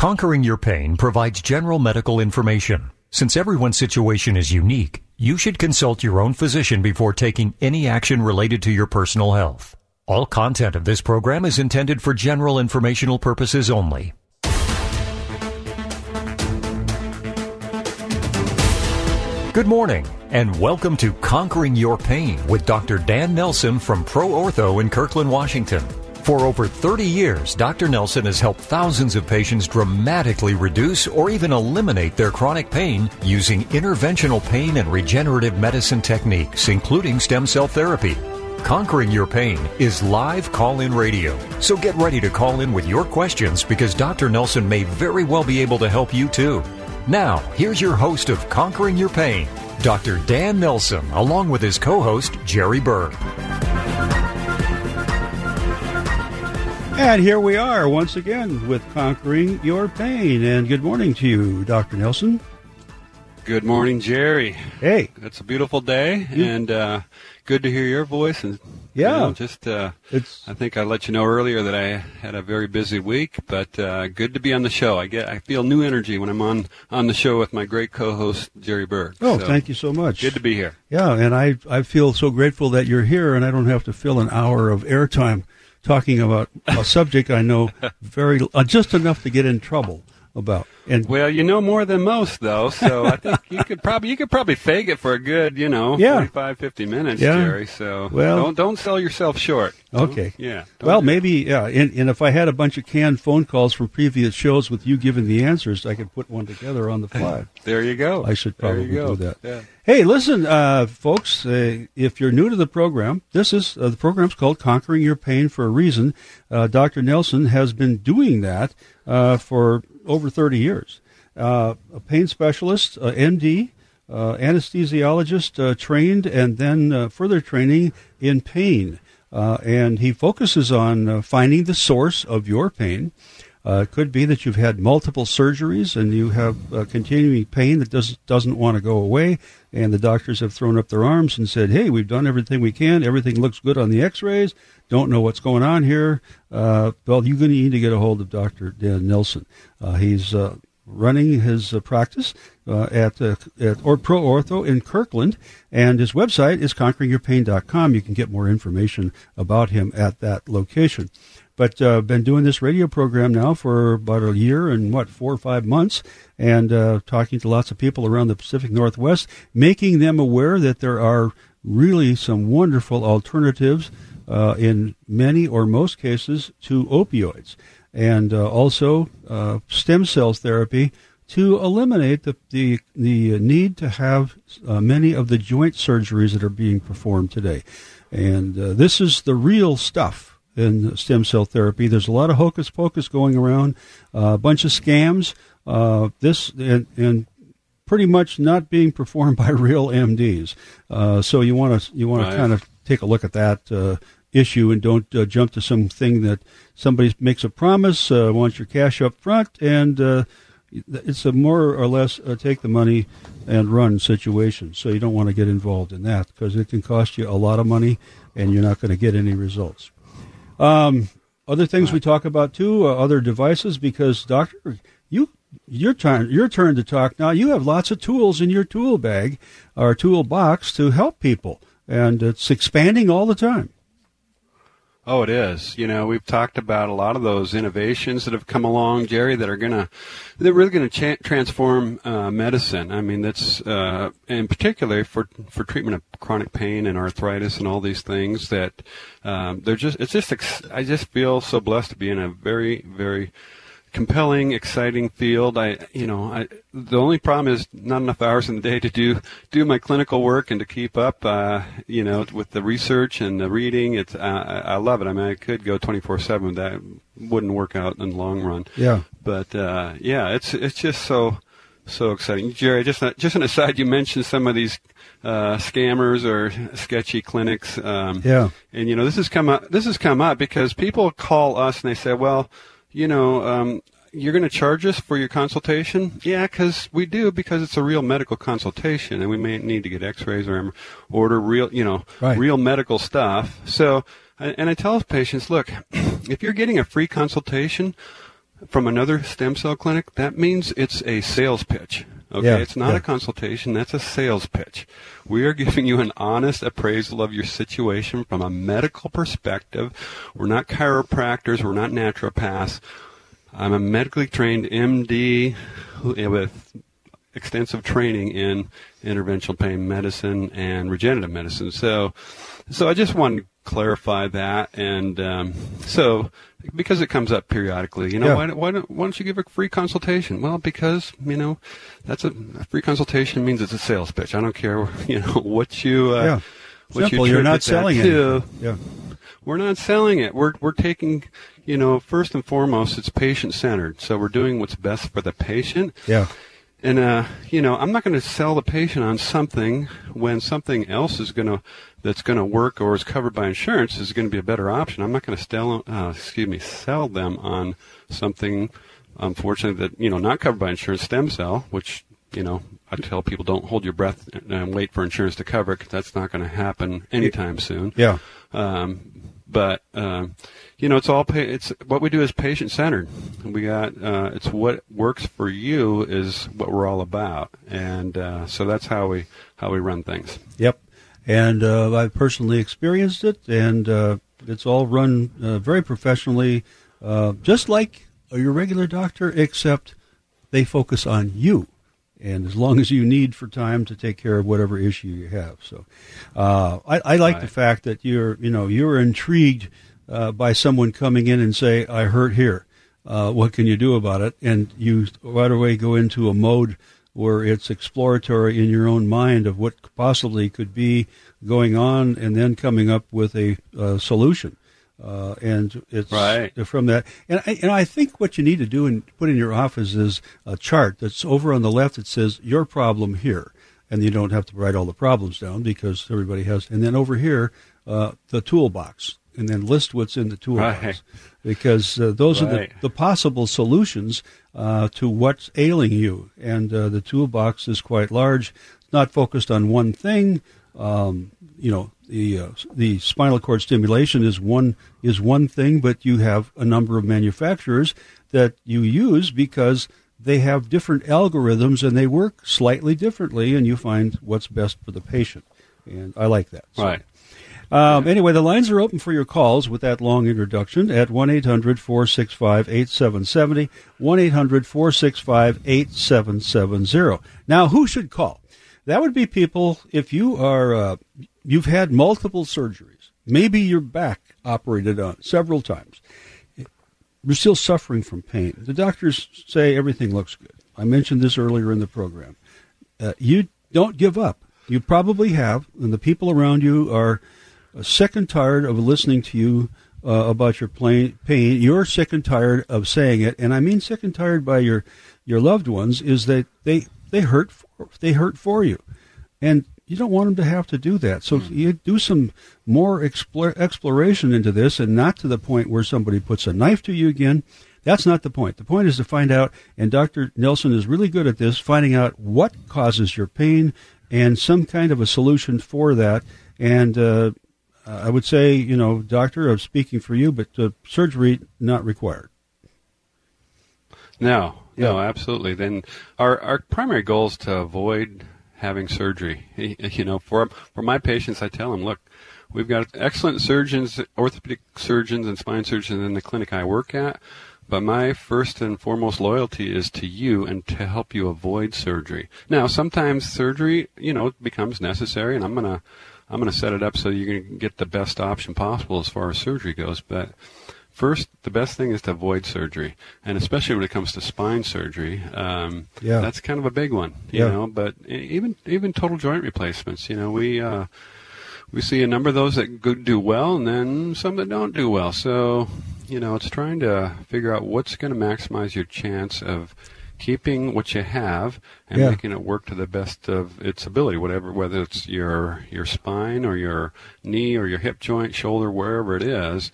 Conquering Your Pain provides general medical information. Since everyone's situation is unique, you should consult your own physician before taking any action related to your personal health. All content of this program is intended for general informational purposes only. Good morning, and welcome to Conquering Your Pain with Dr. Dan Nelson from Pro Ortho in Kirkland, Washington. For over 30 years, Dr. Nelson has helped thousands of patients dramatically reduce or even eliminate their chronic pain using interventional pain and regenerative medicine techniques, including stem cell therapy. Conquering Your Pain is live call in radio. So get ready to call in with your questions because Dr. Nelson may very well be able to help you too. Now, here's your host of Conquering Your Pain, Dr. Dan Nelson, along with his co host, Jerry Berg. And here we are once again with Conquering Your Pain. And good morning to you, Dr. Nelson. Good morning, Jerry. Hey. It's a beautiful day, and uh, good to hear your voice. And yeah, you know, just uh, it's. I think I let you know earlier that I had a very busy week, but uh, good to be on the show. I get I feel new energy when I'm on on the show with my great co-host Jerry Berg. Oh, so, thank you so much. Good to be here. Yeah, and I I feel so grateful that you're here, and I don't have to fill an hour of airtime talking about a subject I know very uh, just enough to get in trouble about. And well, you know more than most, though, so I think you could probably you could probably fake it for a good, you know, yeah. 45, 50 minutes, yeah. Jerry. So well, don't don't sell yourself short. Okay. Don't, yeah. Well, maybe yeah. And, and if I had a bunch of canned phone calls from previous shows with you giving the answers, I could put one together on the fly. there you go. I should probably do that. Yeah. Hey, listen, uh, folks. Uh, if you're new to the program, this is uh, the program's called "Conquering Your Pain" for a reason. Uh, Dr. Nelson has been doing that uh, for over 30 years. Uh, a pain specialist, uh, MD, uh, anesthesiologist, uh, trained, and then uh, further training in pain. Uh, and he focuses on finding the source of your pain. it could be that you've had multiple surgeries and you have continuing pain that does, doesn't want to go away, and the doctors have thrown up their arms and said, "Hey, we've done everything we can. Everything looks good on the X-rays. Don't know what's going on here." well, you're going to need to get a hold of Dr. Dan Nelson. he's running his uh, practice uh, at, uh, at or Pro Ortho in Kirkland, and his website is conqueringyourpain.com. You can get more information about him at that location. But uh, been doing this radio program now for about a year and what four or five months, and uh, talking to lots of people around the Pacific Northwest, making them aware that there are really some wonderful alternatives uh, in many or most cases to opioids and uh, also uh, stem cell therapy to eliminate the, the, the need to have uh, many of the joint surgeries that are being performed today. And uh, this is the real stuff in stem cell therapy. There's a lot of hocus pocus going around, uh, a bunch of scams. Uh, this and, and pretty much not being performed by real MDs. so you want to you want to kind of take a look at that issue and don't uh, jump to something that somebody makes a promise, uh, wants your cash up front, and uh, it's a more or less uh, take the money and run situation. So you don't want to get involved in that because it can cost you a lot of money and you're not going to get any results. Um, other things we talk about too, uh, other devices, because doctor, you your turn your turn to talk now. You have lots of tools in your tool bag or tool box to help people, and it's expanding all the time. Oh, it is. You know, we've talked about a lot of those innovations that have come along, Jerry, that are gonna, they're really gonna cha- transform uh, medicine. I mean, that's uh, in particular for for treatment of chronic pain and arthritis and all these things. That um, they're just, it's just, I just feel so blessed to be in a very, very compelling, exciting field. I, you know, I, the only problem is not enough hours in the day to do do my clinical work and to keep up, uh, you know, with the research and the reading. It's uh, I love it. I mean, I could go 24/7. That wouldn't work out in the long run. Yeah. But uh, yeah, it's it's just so so exciting, Jerry. Just just an aside, you mentioned some of these uh, scammers or sketchy clinics. Um, yeah. And you know, this has come up. This has come up because people call us and they say, well you know, um, you're going to charge us for your consultation? Yeah, because we do because it's a real medical consultation, and we may need to get X-rays or order real, you know, right. real medical stuff. So, and I tell patients, look, if you're getting a free consultation, from another stem cell clinic, that means it's a sales pitch. Okay, Yeah, it's not yeah. a consultation, that's a sales pitch. We are giving you an honest appraisal of your situation from a medical perspective. We're not chiropractors, we're not naturopaths. I'm a medically trained MD with extensive training in interventional pain medicine and regenerative medicine. So, so I just wanted to clarify that. And um, so, because it comes up periodically, you know, Yeah. why, don't- why, don't, why don't you give a free consultation? Well, because you know, that's a, a free consultation means it's a sales pitch. I don't care, you know, what you. Uh, yeah. What Simple. you You're not selling it. Yeah. We're not selling it. We're we're taking, you know, first and foremost, it's patient centered. So we're doing what's best for the patient. Yeah. And uh, you know, I'm not going to sell the patient on something when something else is going to that's going to work or is covered by insurance is going to be a better option. I'm not going to sell, uh, excuse me, sell them on something, unfortunately, that you know not covered by insurance, stem cell, which you know I tell people don't hold your breath and wait for insurance to cover it because that's not going to happen anytime soon. Yeah. Um, but um, you know, it's all pa- it's what we do is patient centered. We got uh, it's what works for you is what we're all about, and uh, so that's how we how we run things. Yep. And uh, I've personally experienced it, and uh, it's all run uh, very professionally, uh, just like your regular doctor, except they focus on you. And as long as you need for time to take care of whatever issue you have, so uh, I, I like the fact that you're, you know, you're intrigued uh, by someone coming in and say, "I hurt here. Uh, what can you do about it?" And you right away go into a mode where it's exploratory in your own mind of what possibly could be going on, and then coming up with a uh, solution. Uh, and it's Right. from that. And I, and I think what you need to do and put in your office is a chart that's over on the left that says your problem here, and you don't have to write all the problems down because everybody has. And then over here, uh, the toolbox, and then list what's in the toolbox Right. because uh, those are the, the possible solutions uh, to what's ailing you. And uh, the toolbox is quite large, not focused on one thing. Um, you know, the uh, the spinal cord stimulation is one is one thing, but you have a number of manufacturers that you use because they have different algorithms and they work slightly differently, and you find what's best for the patient. And I like that. So- Right. Um, Anyway, the lines are open for your calls with that long introduction at 1 800 465 8770. 1 800 465 8770. Now, who should call? That would be people if you are, uh, you've had multiple surgeries. Maybe your back operated on several times. You're still suffering from pain. The doctors say everything looks good. I mentioned this earlier in the program. Uh, you don't give up. You probably have, and the people around you are sick and tired of listening to you uh, about your pain. You're sick and tired of saying it, and I mean sick and tired by your your loved ones. Is that they they hurt for, they hurt for you, and you don't want them to have to do that. So you do some more explore, exploration into this, and not to the point where somebody puts a knife to you again. That's not the point. The point is to find out, and Dr. Nelson is really good at this, finding out what causes your pain and some kind of a solution for that. And uh, I would say, you know, doctor, I'm speaking for you, but uh, surgery not required. No, no, absolutely. Then our our primary goal is to avoid having surgery. You know, for for my patients, I tell them, look, we've got excellent surgeons, orthopedic surgeons, and spine surgeons in the clinic I work at. But my first and foremost loyalty is to you and to help you avoid surgery. Now, sometimes surgery, you know, becomes necessary, and I'm gonna I'm gonna set it up so you're gonna get the best option possible as far as surgery goes. But First, the best thing is to avoid surgery, and especially when it comes to spine surgery, um, Yeah. that's kind of a big one, you Yeah. know. But even even total joint replacements, you know, we uh, we see a number of those that do well, and then some that don't do well. So, you know, it's trying to figure out what's going to maximize your chance of keeping what you have and Yeah. making it work to the best of its ability whatever whether it's your your spine or your knee or your hip joint shoulder wherever it is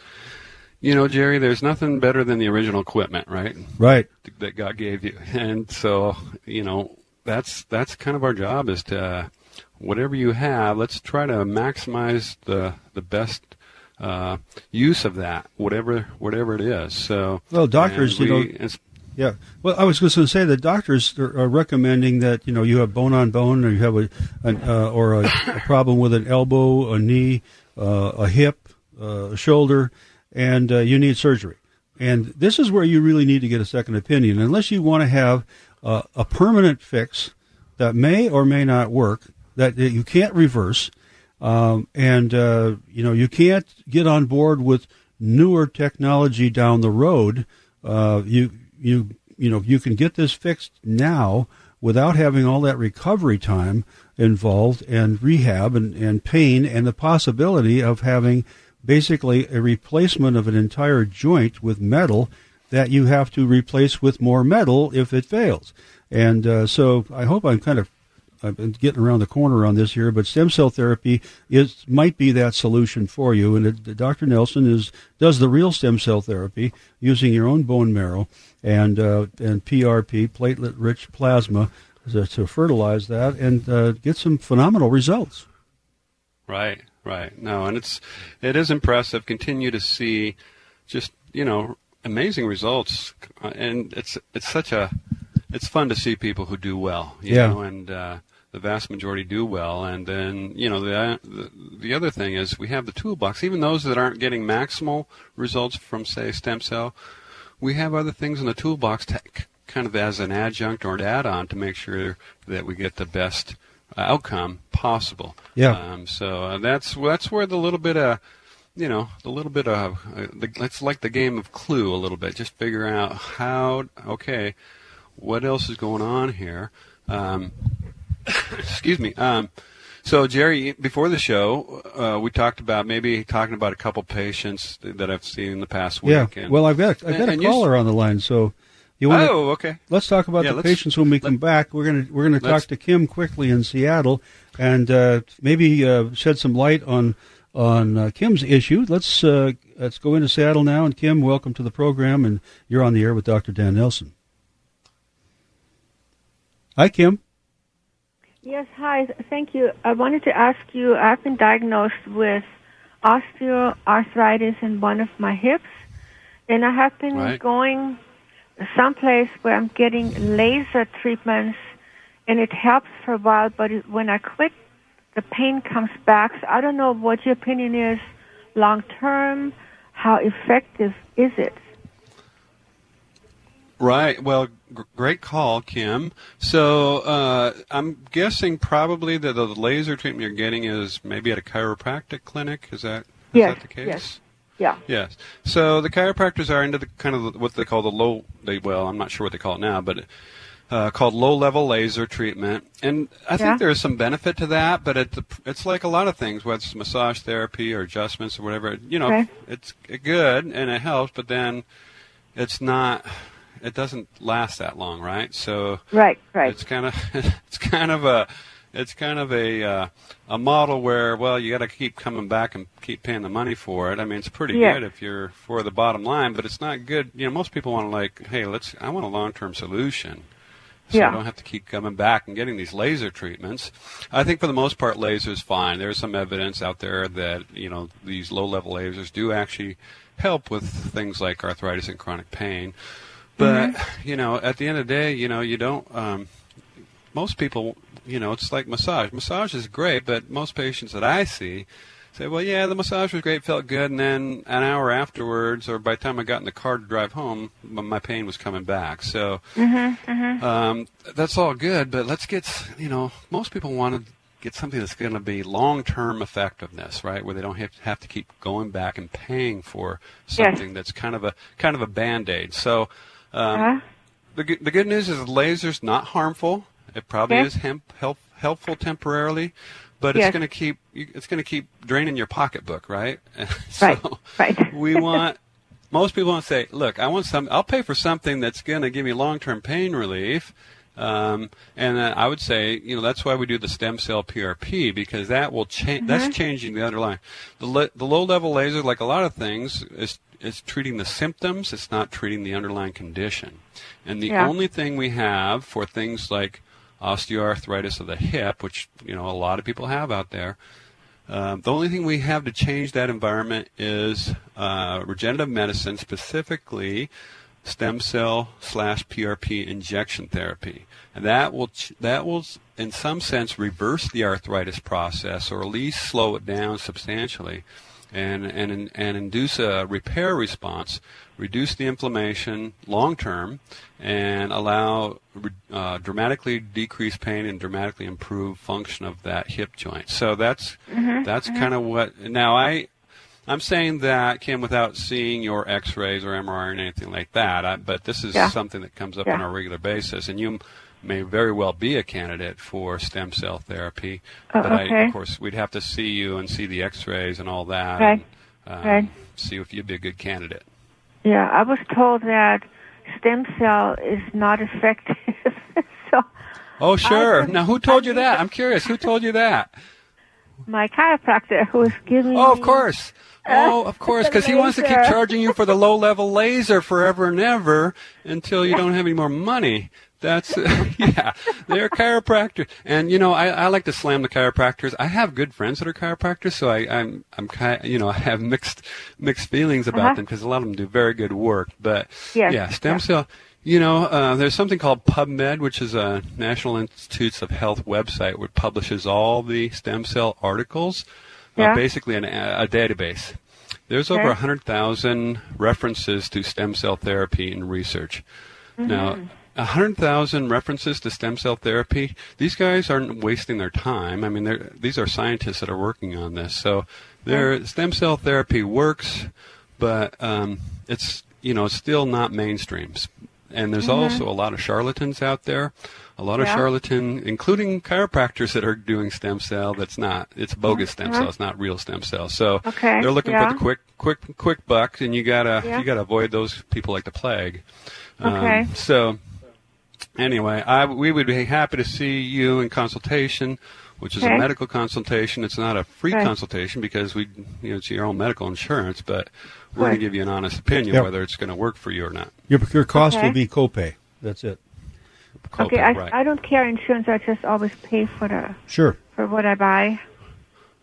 you know, Jerry, there's nothing better than the original equipment, right? Right. That God gave you. And so, you know, that's that's kind of our job is to whatever you have, let's try to maximize the the best uh, use of that, whatever whatever it is. So well, doctors, we, you know. Yeah. Well, I was going to say the doctors are recommending that you know you have bone on bone, or you have a an, uh, or a, a, problem with an elbow, a knee, uh, a hip, uh, a shoulder, and uh, you need surgery. And this is where you really need to get a second opinion, unless you want to have a permanent fix that may or may not work that you can't reverse, um, and uh, you know you can't get on board with newer technology down the road. Uh, you you you know you can get this fixed now without having all that recovery time involved and rehab and, and pain and the possibility of having basically a replacement of an entire joint with metal that you have to replace with more metal if it fails. And uh, so I hope I'm kind of been getting around the corner on this here, but stem cell therapy is might be that solution for you. And it, Dr. Nelson is does the real stem cell therapy using your own bone marrow and uh, and PRP, platelet-rich plasma, to, to fertilize that and uh, get some phenomenal results. Right, right. No, and it's it is impressive. Continue to see just you know amazing results, and it's it's such a it's fun to see people who do well, you yeah. know, and uh, the vast majority do well. And then, you know, the, the, the other thing is we have the toolbox. Even those that aren't getting maximal results from, say, stem cell, we have other things in the toolbox to kind of as an adjunct or an add-on to make sure that we get the best outcome possible. Yeah. Um, so uh, that's that's where the little bit of you know, a little bit of uh, the, it's like the game of Clue a little bit. Just figure out how. Okay, what else is going on here? Um, excuse me. Um, so, Jerry, before the show, uh, we talked about maybe talking about a couple patients that I've seen in the past week. Yeah. And, well, I've got I've got a caller on the line, so you want? Oh, okay. Let's talk about yeah, the patients when we come back. We're gonna we're gonna talk to Kim quickly in Seattle, and uh, maybe uh, shed some light on on uh, Kim's issue. Let's uh, let's go into Seattle now. And Kim, welcome to the program, and you're on the air with Dr. Dan Nelson. Hi, Kim. Yes, hi. Thank you. I wanted to ask you I've been diagnosed with osteoarthritis in one of my hips, and I have been right. going someplace where I'm getting laser treatments, and it helps for a while, but it, when I quit, the pain comes back. So I don't know what your opinion is long term. How effective is it? Right. Well, great call, Kim. So uh, I'm guessing probably that the laser treatment you're getting is maybe at a chiropractic clinic. Is that is yes, that the case? Yes. Yeah. Yes. So the chiropractors are into the kind of what they call the low. They well, I'm not sure what they call it now, but uh, called low-level laser treatment, and I yeah. think there's some benefit to that. But it, it's like a lot of things, whether it's massage therapy or adjustments or whatever. You know, okay. it's good and it helps, but then it's not it doesn't last that long, right? So right, right. It's kind of it's kind of a it's kind of a uh, a model where well you got to keep coming back and keep paying the money for it. I mean it's pretty yes. good if you're for the bottom line, but it's not good. You know most people want to like hey let's I want a long term solution. So yeah. I don't have to keep coming back and getting these laser treatments. I think for the most part, lasers fine. There's some evidence out there that you know these low-level lasers do actually help with things like arthritis and chronic pain. But mm-hmm. you know, at the end of the day, you know, you don't. Um, most people, you know, it's like massage. Massage is great, but most patients that I see say, "Well, yeah, the massage was great, felt good," and then an hour afterwards, or by the time I got in the car to drive home, my pain was coming back. So mm-hmm, mm-hmm. Um, that's all good, but let's get, you know, most people want to get something that's going to be long-term effectiveness, right? Where they don't have to, have to keep going back and paying for something yes. that's kind of a kind of a band-aid. So um, uh-huh. the, the good news is the laser's not harmful. It probably okay. is hemp, help, helpful temporarily, but it's going to keep it's going to keep draining your pocketbook, right? so right. Right. we want most people want to say, look, I want some. I'll pay for something that's going to give me long-term pain relief. Um, and uh, I would say, you know, that's why we do the stem cell PRP because that will change. Mm-hmm. That's changing the underlying. The, le- the low-level laser, like a lot of things, is it's treating the symptoms, it's not treating the underlying condition. And the yeah. only thing we have for things like osteoarthritis of the hip, which you know a lot of people have out there, Um, the only thing we have to change that environment is uh, regenerative medicine, specifically stem cell slash PRP injection therapy, and that will that will in some sense reverse the arthritis process, or at least slow it down substantially, and and and induce a repair response, reduce the inflammation long term, and allow uh, dramatically decrease pain and dramatically improve function of that hip joint. So that's mm-hmm, that's mm-hmm. kind of what. Now I I'm saying that, Kim, without seeing your X-rays or MRI or anything like that. I, but this is yeah. something that comes up yeah. on a regular basis, and you may very well be a candidate for stem cell therapy. Oh, but okay. I, of course, we'd have to see you and see the X-rays and all that. Right. And, um, right. See if you'd be a good candidate. Yeah, I was told that stem cell is not effective. so. Oh sure. Now who told you that? I'm curious. Who told you that? My chiropractor who was giving. Oh, of course. Oh, of course, because he wants to keep charging you for the low level laser forever and ever until you don't have any more money. That's yeah, they're chiropractors, and you know I, I like to slam the chiropractors. I have good friends that are chiropractors, so I, I'm I'm kind you know I have mixed mixed feelings about uh-huh. them because a lot of them do very good work. But yes. yeah, stem yeah. cell. You know, uh, there's something called PubMed, which is a National Institutes of Health website, which publishes all the stem cell articles yeah. uh, basically an, a database. There's over 100,000 references to stem cell therapy in research. Mm-hmm. Now, 100,000 references to stem cell therapy. These guys aren't wasting their time. I mean, these are scientists that are working on this. So, their stem cell therapy works, but um, it's you know still not mainstreams. And there's mm-hmm. also a lot of charlatans out there a lot of charlatan, including chiropractors that are doing stem cell. That's not. It's bogus stem uh-huh. cells, not real stem cells. So okay. they're looking yeah. for the quick, quick, quick buck, and you gotta yeah. you gotta avoid those people like the plague. Okay. Um, so anyway, I we would be happy to see you in consultation which is okay. a medical consultation. It's not a free right. consultation because we, you know, it's your own medical insurance, but we're right. going to give you an honest opinion yep. whether it's going to work for you or not. Your, your cost okay. will be copay. That's it Copay, okay, I, right. I don't care insurance. I just always pay for the sure for what I buy.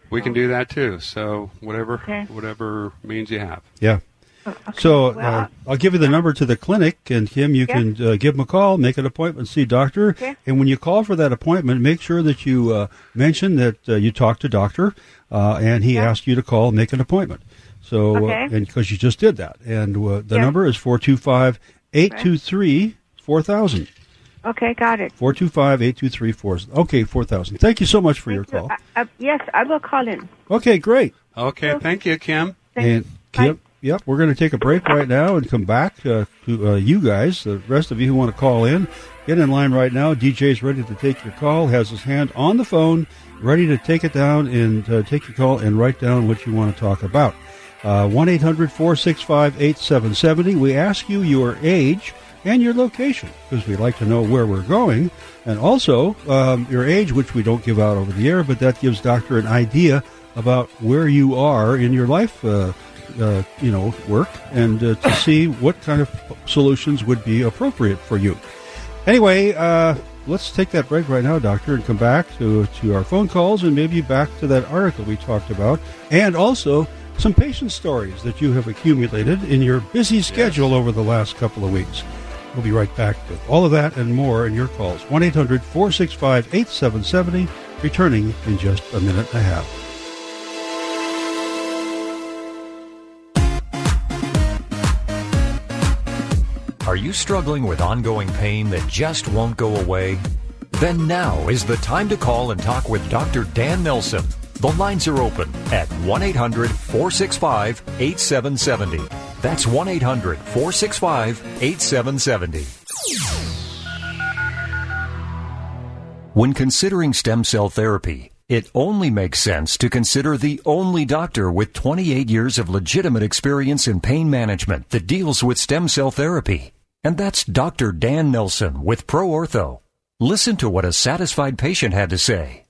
We so. can do that too. So whatever okay. whatever means you have. Yeah. Oh, okay. So well, uh, I'll give you the number to the clinic, and Kim, you yeah. can uh, give him a call, make an appointment, see doctor. Okay. And when you call for that appointment, make sure that you uh, mention that uh, you talked to doctor, uh, and he yeah. asked you to call, make an appointment. So, uh, okay. and because you just did that, and the yeah. number is 425 823 4000. Okay, got it. 425-8234. Okay, 4000. Thank you so much for thank your call. I, I, yes, I will call in. Okay, great. Okay, thank you, Kim. and Kim, yep, we're going to take a break right now and come back uh, to uh, you guys, the rest of you who want to call in. Get in line right now. DJ's ready to take your call, has his hand on the phone, ready to take it down and uh, take your call and write down what you want to talk about. Uh, 1 800 465 8770. We ask you your age and your location because we like to know where we're going, and also um, your age, which we don't give out over the air, but that gives doctor an idea about where you are in your life, uh, uh, you know, work, and uh, to see what kind of solutions would be appropriate for you. Anyway, uh, let's take that break right now, doctor, and come back to to our phone calls and maybe back to that article we talked about, and also some patient stories that you have accumulated in your busy schedule yes. over the last couple of weeks. We'll be right back with all of that and more in your calls. 1 800 465 8770, returning in just a minute and a half. Are you struggling with ongoing pain that just won't go away? Then now is the time to call and talk with Dr. Dan Nelson. The lines are open at 1 800 465 8770. That's 1 800 465 8770. When considering stem cell therapy, it only makes sense to consider the only doctor with 28 years of legitimate experience in pain management that deals with stem cell therapy. And that's Dr. Dan Nelson with ProOrtho. Listen to what a satisfied patient had to say.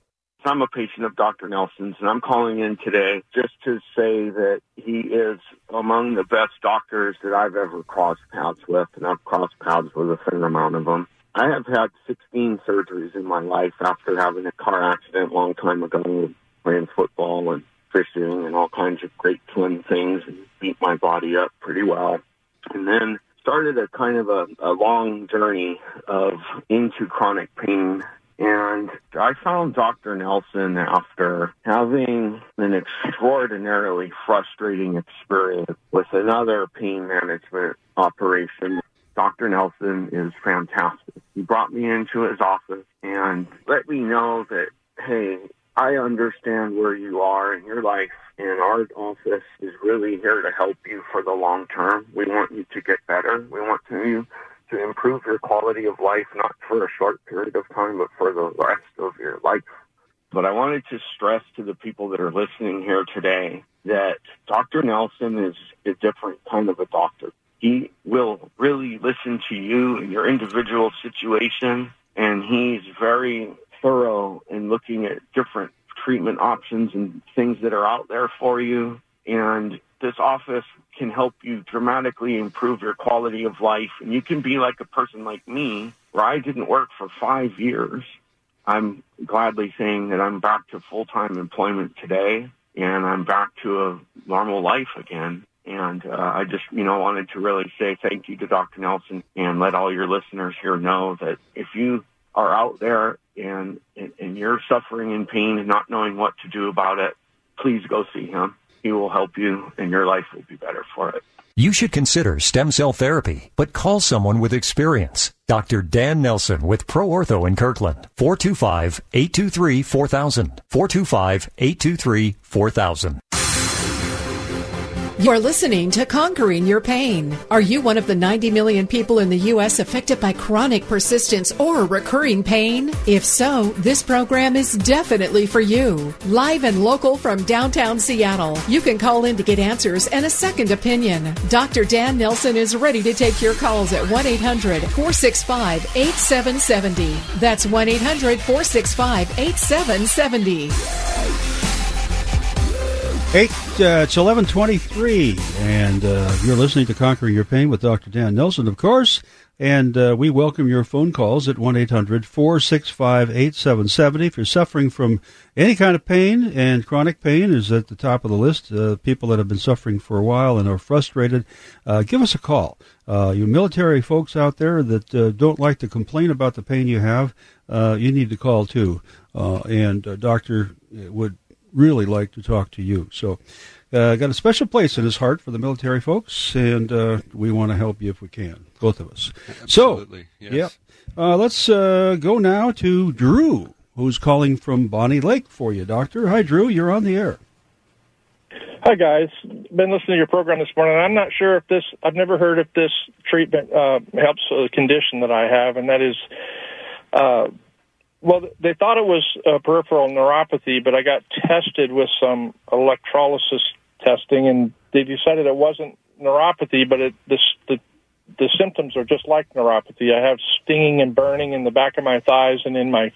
I'm a patient of Dr. Nelson's, and I'm calling in today just to say that he is among the best doctors that I've ever crossed paths with, and I've crossed paths with a fair amount of them. I have had 16 surgeries in my life after having a car accident a long time ago. playing football and fishing and all kinds of great fun things and beat my body up pretty well. And then started a kind of a, a long journey of into chronic pain and I found Dr. Nelson after having an extraordinarily frustrating experience with another pain management operation. Dr. Nelson is fantastic. He brought me into his office and let me know that, hey, I understand where you are in your life and our office is really here to help you for the long term. We want you to get better. We want to to improve your quality of life, not for a short period of time, but for the rest of your life. But I wanted to stress to the people that are listening here today that Dr. Nelson is a different kind of a doctor. He will really listen to you and your individual situation, and he's very thorough in looking at different treatment options and things that are out there for you. And this office can help you dramatically improve your quality of life. And you can be like a person like me, where I didn't work for five years. I'm gladly saying that I'm back to full-time employment today and I'm back to a normal life again. And uh, I just, you know, wanted to really say thank you to Dr. Nelson and let all your listeners here know that if you are out there and, and, and you're suffering in pain and not knowing what to do about it, please go see him. He will help you and your life will be better for it. You should consider stem cell therapy, but call someone with experience. Dr. Dan Nelson with Pro Ortho in Kirkland. 425-823-4000. 425-823-4000. You're listening to Conquering Your Pain. Are you one of the 90 million people in the U.S. affected by chronic persistence or recurring pain? If so, this program is definitely for you. Live and local from downtown Seattle, you can call in to get answers and a second opinion. Dr. Dan Nelson is ready to take your calls at 1 800 465 8770. That's 1 800 465 8770. Eight, uh, it's eleven twenty-three, and uh, you're listening to "Conquering Your Pain" with Dr. Dan Nelson, of course. And uh, we welcome your phone calls at one 8770 If you're suffering from any kind of pain, and chronic pain is at the top of the list, uh, people that have been suffering for a while and are frustrated, uh, give us a call. Uh, you military folks out there that don't like to complain about the pain you have, you need to call too. and Doctor would really like to talk to you. So, uh, got a special place in his heart for the military folks, and uh, we want to help you if we can, both of us. Absolutely. So, yes. yeah. Uh, let's uh, go now to Drew, who's calling from Bonney Lake for you, Doctor. Hi, Drew. You're on the air. Hi, guys. Been listening to your program this morning. I'm not sure if this, I've never heard if this treatment uh, helps a condition that I have, and that is uh, well, they thought it was a peripheral neuropathy, but I got tested with some electrolysis testing, and they decided it wasn't neuropathy, but it, the, the the symptoms are just like neuropathy. I have stinging and burning in the back of my thighs and in my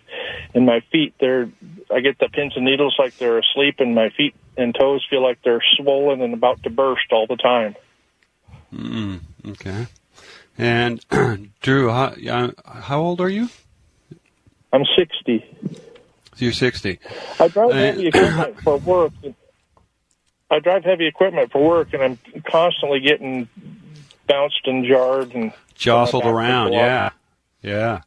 in my feet. They're I get the pins and needles like they're asleep, and my feet and toes feel like they're swollen and about to burst all the time. Mm, okay. And Drew, how, how old are you? I'm 60. So you're 60. I drive uh, heavy equipment for work. I drive heavy equipment for work, and I'm constantly getting bounced and jarred and jostled around. Yeah, yeah.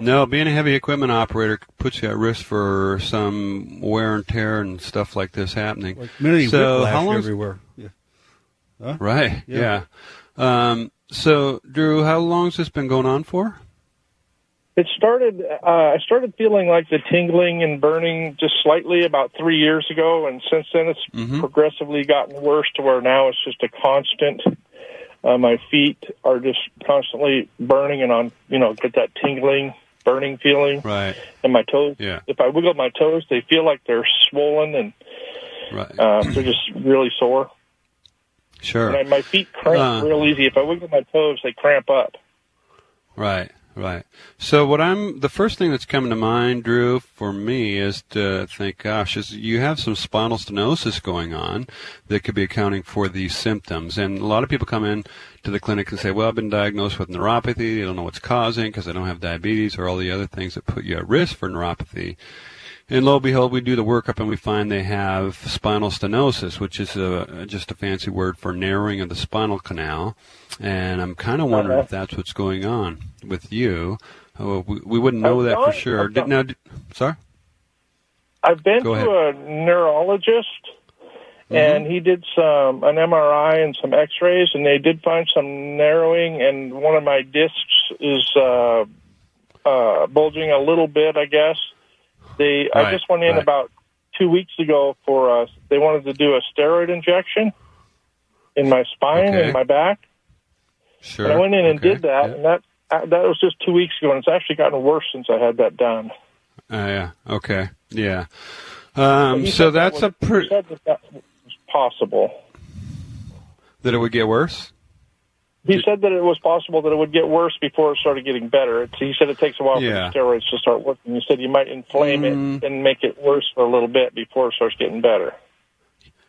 No, being a heavy equipment operator puts you at risk for some wear and tear and stuff like this happening. Like many so how long everywhere. Yeah. Huh? Right. Yeah. yeah. Um, so, Drew, how long has this been going on for? It started. Uh, I started feeling like the tingling and burning just slightly about three years ago, and since then it's mm-hmm. progressively gotten worse to where now it's just a constant. Uh, my feet are just constantly burning, and on you know get that tingling, burning feeling. Right. And my toes. Yeah. If I wiggle my toes, they feel like they're swollen and right. uh, they're just really sore. Sure. And I, my feet cramp uh, real easy. If I wiggle my toes, they cramp up. Right. Right. So what I'm the first thing that's coming to mind, Drew, for me is to think, gosh, is you have some spinal stenosis going on that could be accounting for these symptoms. And a lot of people come in to the clinic and say, well, I've been diagnosed with neuropathy. I don't know what's causing because I don't have diabetes or all the other things that put you at risk for neuropathy. And lo and behold, we do the workup and we find they have spinal stenosis, which is a, just a fancy word for narrowing of the spinal canal. And I'm kind of wondering uh-huh. if that's what's going on with you. Oh, we, we wouldn't know I've that for sure. Did, now, did, sorry? I've been Go to ahead. a neurologist, mm-hmm. and he did some an MRI and some X-rays, and they did find some narrowing, and one of my discs is uh, uh, bulging a little bit, I guess. They right, I just went in right. about two weeks ago for uh, they wanted to do a steroid injection in my spine okay. and my back. Sure. And I went in and okay. did that, yeah. and that uh, that was just two weeks ago, and it's actually gotten worse since I had that done. Uh, yeah. Okay. Yeah. Um, so that's that was, a pretty. That, that was possible. That it would get worse. He said that it was possible that it would get worse before it started getting better. It's, he said it takes a while yeah. for the steroids to start working. He said you might inflame mm. it and make it worse for a little bit before it starts getting better.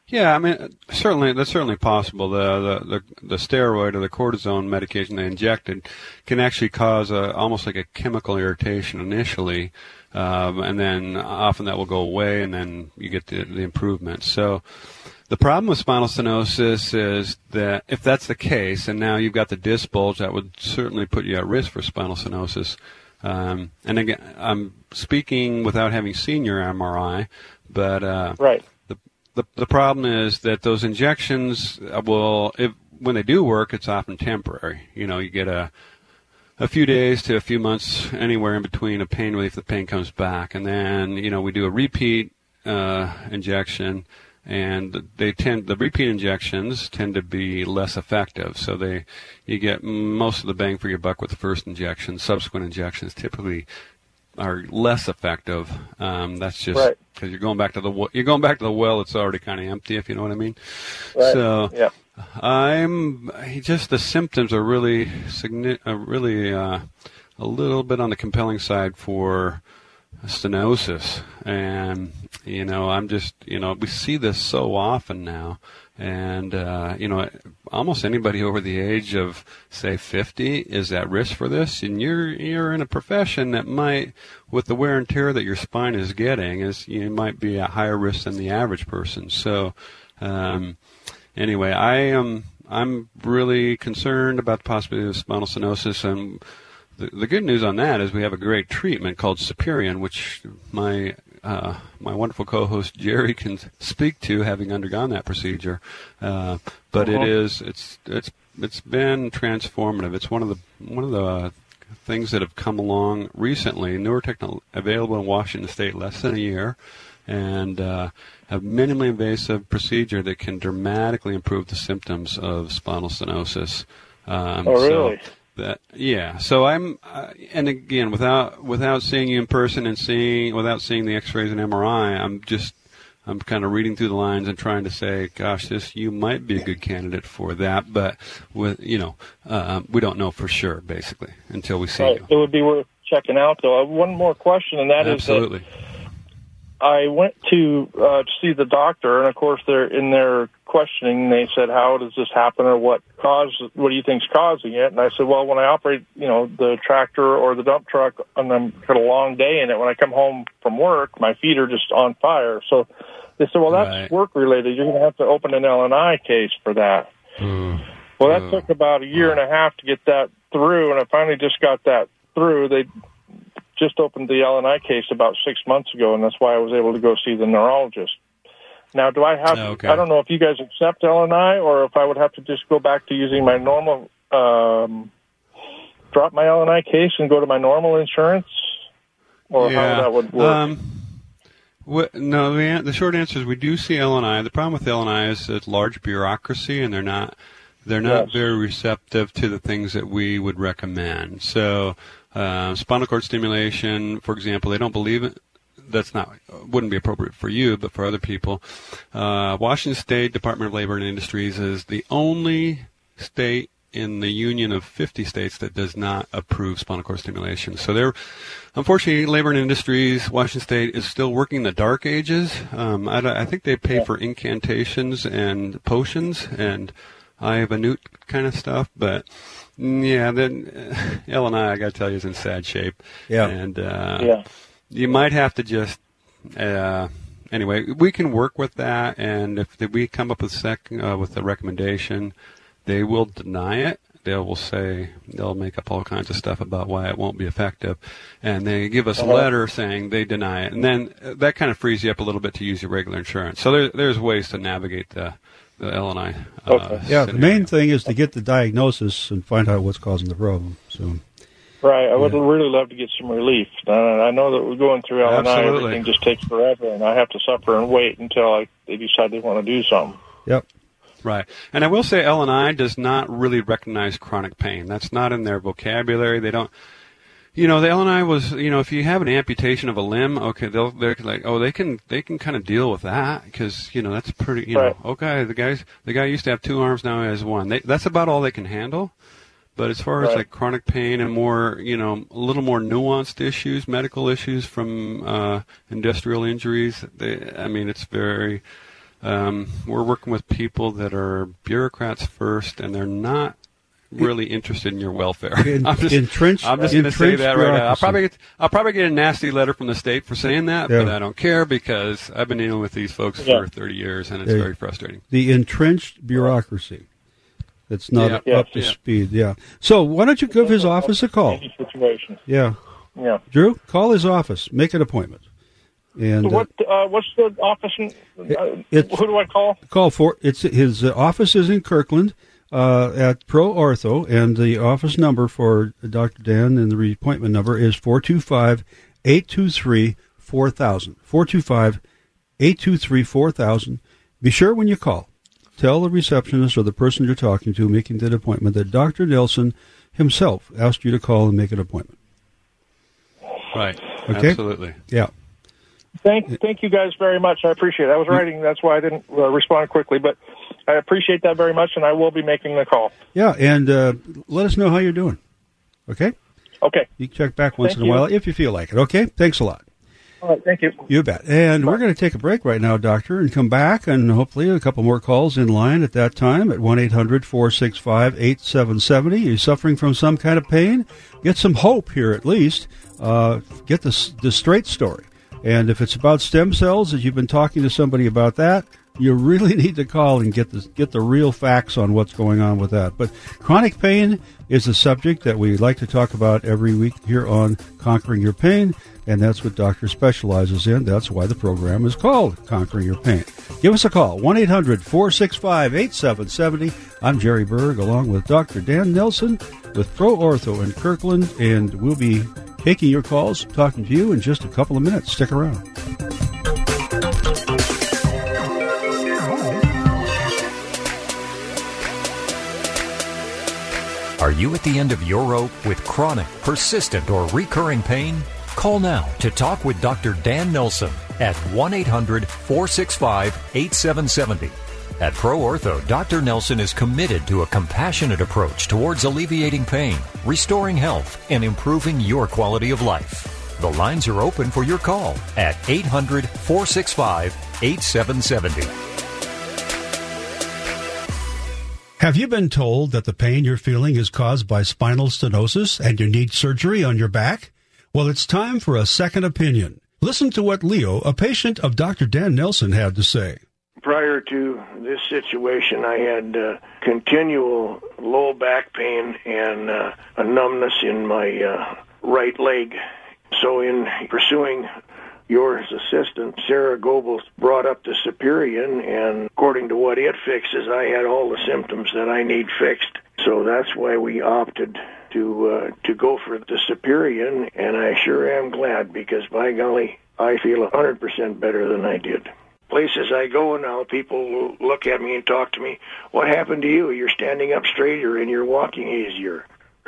Yeah, I mean, certainly that's certainly possible. The, the the the steroid or the cortisone medication they injected can actually cause a, almost like a chemical irritation initially, um, and then often that will go away, and then you get the, the improvement. So, the problem with spinal stenosis is that if that's the case, and now you've got the disc bulge, that would certainly put you at risk for spinal stenosis. Um, and again, I'm speaking without having seen your MRI, but uh, right the the problem is that those injections will, if, when they do work, it's often temporary. You know, you get a a few days to a few months, anywhere in between, of pain relief. The pain comes back, and then you know we do a repeat uh, injection, and they tend the repeat injections tend to be less effective. So they you get most of the bang for your buck with the first injection. Subsequent injections typically are less effective. Um, that's just because right. you're going back to the you're going back to the well. It's already kind of empty, if you know what I mean. Right. So yeah. I'm just the symptoms are really really uh, a little bit on the compelling side for stenosis, and you know I'm just you know we see this so often now. And uh, you know almost anybody over the age of say 50 is at risk for this. And you're you're in a profession that might with the wear and tear that your spine is getting is you might be at higher risk than the average person. So um, anyway i am i'm really concerned about the possibility of spinal stenosis. And the, the good news on that is we have a great treatment called Superion, which my uh, my wonderful co-host Jerry can speak to, having undergone that procedure. Uh, but uh-huh. it is it's it's it's been transformative. It's one of the one of the uh, things that have come along recently. Newer technology available in Washington State less than a year, and uh, a minimally invasive procedure that can dramatically improve the symptoms of spinal stenosis. Um, oh, really? So, that yeah so i'm uh, and again without without seeing you in person and seeing without seeing the x-rays and mri i'm just i'm kind of reading through the lines and trying to say gosh this you might be a good candidate for that but with you know uh, we don't know for sure basically until we see right. you it would be worth checking out though one more question and that absolutely. is that I went to uh, to see the doctor, and of course, they're in their questioning. They said, "How does this happen, or what cause? What do you think's causing it?" And I said, "Well, when I operate, you know, the tractor or the dump truck, and I'm got a long day in it. When I come home from work, my feet are just on fire." So they said, "Well, that's right. work related. You're going to have to open an L and I case for that." Mm. Well, that mm. took about a year and a half to get that through, and I finally just got that through. They just opened the LNI case about six months ago, and that's why I was able to go see the neurologist. Now, do I have? Okay. I don't know if you guys accept LNI or if I would have to just go back to using my normal, um, drop my LNI case and go to my normal insurance, or yeah. how that would work. Um, what, no, the, the short answer is we do see LNI. The problem with LNI is it's large bureaucracy, and they're not they're not yes. very receptive to the things that we would recommend. So uh, spinal cord stimulation, for example, they don't believe it. That's not wouldn't be appropriate for you, but for other people. Uh, Washington State Department of Labor and Industries is the only state in the union of 50 states that does not approve spinal cord stimulation. So they're, unfortunately, labor and industries, Washington State is still working the dark ages. Um, I, I, think they pay for incantations and potions and I have a newt kind of stuff, but yeah, then uh, I, I got to tell you, is in sad shape. Yeah, and uh, yeah, you might have to just uh, anyway, we can work with that, and if we come up with sec- uh, with a recommendation, they will deny it. They will say they'll make up all kinds of stuff about why it won't be effective, and they give us a uh-huh. letter saying they deny it, and then uh, that kind of frees you up a little bit to use your regular insurance. So there, there's ways to navigate the the LNI. Uh, okay. Yeah, the main thing is to get the diagnosis and find out what's causing the problem. So. Right. I would yeah. really love to get some relief. I know that we're going through LNI. Absolutely. Everything just takes forever, and I have to suffer and wait until I, they decide they want to do something. Yep. Right. And I will say LNI does not really recognize chronic pain. That's not in their vocabulary. They don't you know, the LNI was, you know, if you have an amputation of a limb, okay, they'll they're like, oh, they can they can kind of deal with that because you know that's pretty, you right. know, okay, the guys the guy used to have two arms, now he has one. They, that's about all they can handle. But as far right. as like chronic pain and more, you know, a little more nuanced issues, medical issues from uh, industrial injuries, they, I mean, it's very. Um, we're working with people that are bureaucrats first, and they're not really interested in your welfare. In, I'm just, entrenched, I'm just going to say that right now. I'll probably get, I'll probably get a nasty letter from the state for saying that, yeah. but I don't care because I've been dealing with these folks yeah. for 30 years, and it's yeah. very frustrating. The entrenched bureaucracy. That's not up to speed. Yeah. So why don't you give his office a call? Situation. Yeah. Yeah. Drew, call his office. Make an appointment. And so what? Uh, what's the office? In, uh, who do I call? Call for it's his uh, office is in Kirkland uh, at Pro Ortho, and the office number for Dr. Dan and the appointment number is 425 823 4000. 425 823 4000. Be sure when you call, tell the receptionist or the person you're talking to making that appointment that Dr. Nelson himself asked you to call and make an appointment. Right. Okay. Absolutely. Yeah. Thank, thank you guys very much. I appreciate it. I was writing, that's why I didn't uh, respond quickly, but I appreciate that very much, and I will be making the call. Yeah, and uh, let us know how you're doing. Okay? Okay. You can check back once thank in a while if you feel like it. Okay? Thanks a lot. All right, thank you. You bet. And Bye. we're going to take a break right now, Doctor, and come back, and hopefully a couple more calls in line at that time at 1 800 465 8770. You're suffering from some kind of pain? Get some hope here at least. Uh, get the, the straight story. And if it's about stem cells, if you've been talking to somebody about that, you really need to call and get the get the real facts on what's going on with that. But chronic pain is a subject that we like to talk about every week here on Conquering Your Pain, and that's what Doctor specializes in. That's why the program is called Conquering Your Pain. Give us a call 1-800-465-8770. I'm Jerry Berg along with Dr. Dan Nelson with Pro Ortho in Kirkland and we'll be taking your calls, talking to you in just a couple of minutes. Stick around. Are you at the end of your rope with chronic, persistent, or recurring pain? Call now to talk with Dr. Dan Nelson at 1 800 465 8770. At Pro Ortho, Dr. Nelson is committed to a compassionate approach towards alleviating pain, restoring health, and improving your quality of life. The lines are open for your call at 800 465 8770. Have you been told that the pain you're feeling is caused by spinal stenosis and you need surgery on your back? Well, it's time for a second opinion. Listen to what Leo, a patient of Dr. Dan Nelson, had to say. Prior to this situation, I had uh, continual low back pain and uh, a numbness in my uh, right leg. So, in pursuing your assistant, Sarah Goebbels, brought up the Superion, and according to what it fixes, I had all the symptoms that I need fixed. So that's why we opted to uh, to go for the Superion, and I sure am glad because by golly, I feel a hundred percent better than I did. Places I go now, people look at me and talk to me. What happened to you? You're standing up straighter and you're walking easier.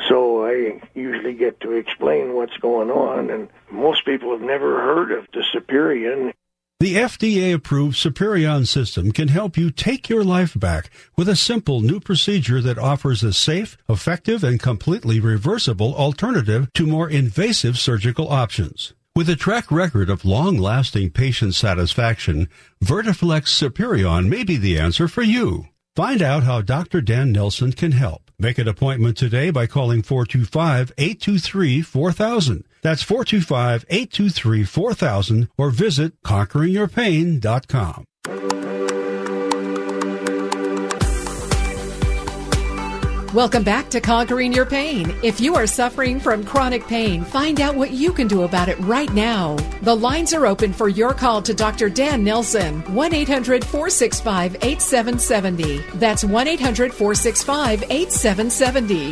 So I usually get to explain what's going on, and most people have never heard of the Superion. The FDA approved Superion system can help you take your life back with a simple new procedure that offers a safe, effective, and completely reversible alternative to more invasive surgical options. With a track record of long lasting patient satisfaction, Vertiflex Superion may be the answer for you. Find out how Dr. Dan Nelson can help. Make an appointment today by calling 425 823 4000. That's 425 823 4000 or visit conqueringyourpain.com. Welcome back to Conquering Your Pain. If you are suffering from chronic pain, find out what you can do about it right now. The lines are open for your call to Dr. Dan Nelson, 1 800 465 8770. That's 1 800 465 8770.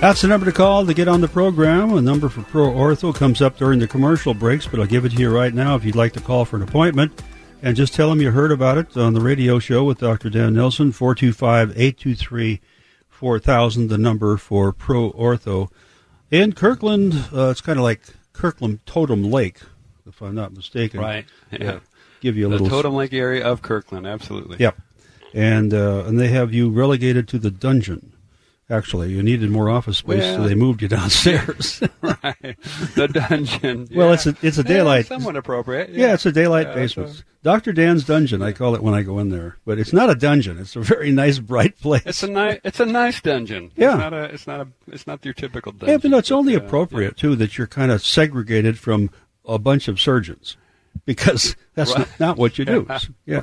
That's the number to call to get on the program. A number for Pro Ortho comes up during the commercial breaks, but I'll give it to you right now if you'd like to call for an appointment. And just tell them you heard about it on the radio show with Dr. Dan Nelson, 425 823 4000, the number for Pro Ortho. In Kirkland, uh, it's kind of like Kirkland Totem Lake, if I'm not mistaken. Right. Yeah. give you a the little. Totem Lake area of Kirkland, absolutely. Yep. And, uh, and they have you relegated to the dungeon. Actually, you needed more office space, well, so they moved you downstairs. right, the dungeon. Yeah. Well, it's a it's a daylight. Yeah, somewhat appropriate. Yeah, yeah it's a daylight basement. So. Doctor Dan's dungeon, I call it when I go in there. But it's not a dungeon. It's a very nice, bright place. It's a nice. It's a nice dungeon. Yeah. It's not a. It's not a. It's not your typical dungeon. Yeah, but no, it's only appropriate too that you're kind of segregated from a bunch of surgeons because that's right. not, not, what you do. yeah.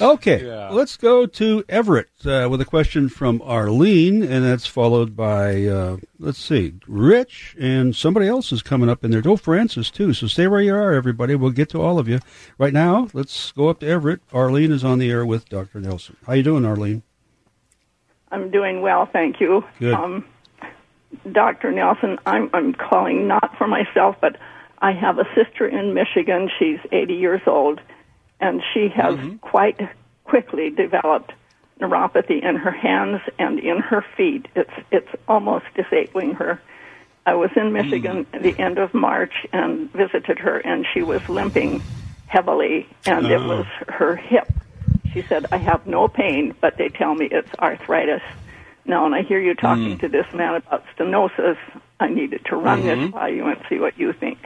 Okay. Yeah. Let's go to Everett uh, with a question from Arlene, and that's followed by uh, let's see, Rich, and somebody else is coming up in there. Oh, Francis too. So stay where you are, everybody. We'll get to all of you right now. Let's go up to Everett. Arlene is on the air with Dr. Nelson. How you doing, Arlene? I'm doing well, thank you. Good. Um, Dr. Nelson, I'm I'm calling not for myself, but I have a sister in Michigan. She's 80 years old, and she has mm-hmm. quite quickly developed neuropathy in her hands and in her feet. It's it's almost disabling her. I was in Michigan mm. at the end of March and visited her, and she was limping heavily, and it was her hip. She said, "I have no pain, but they tell me it's arthritis." Now, and I hear you talking mm. to this man about stenosis. I needed to run mm-hmm. this by you and see what you think.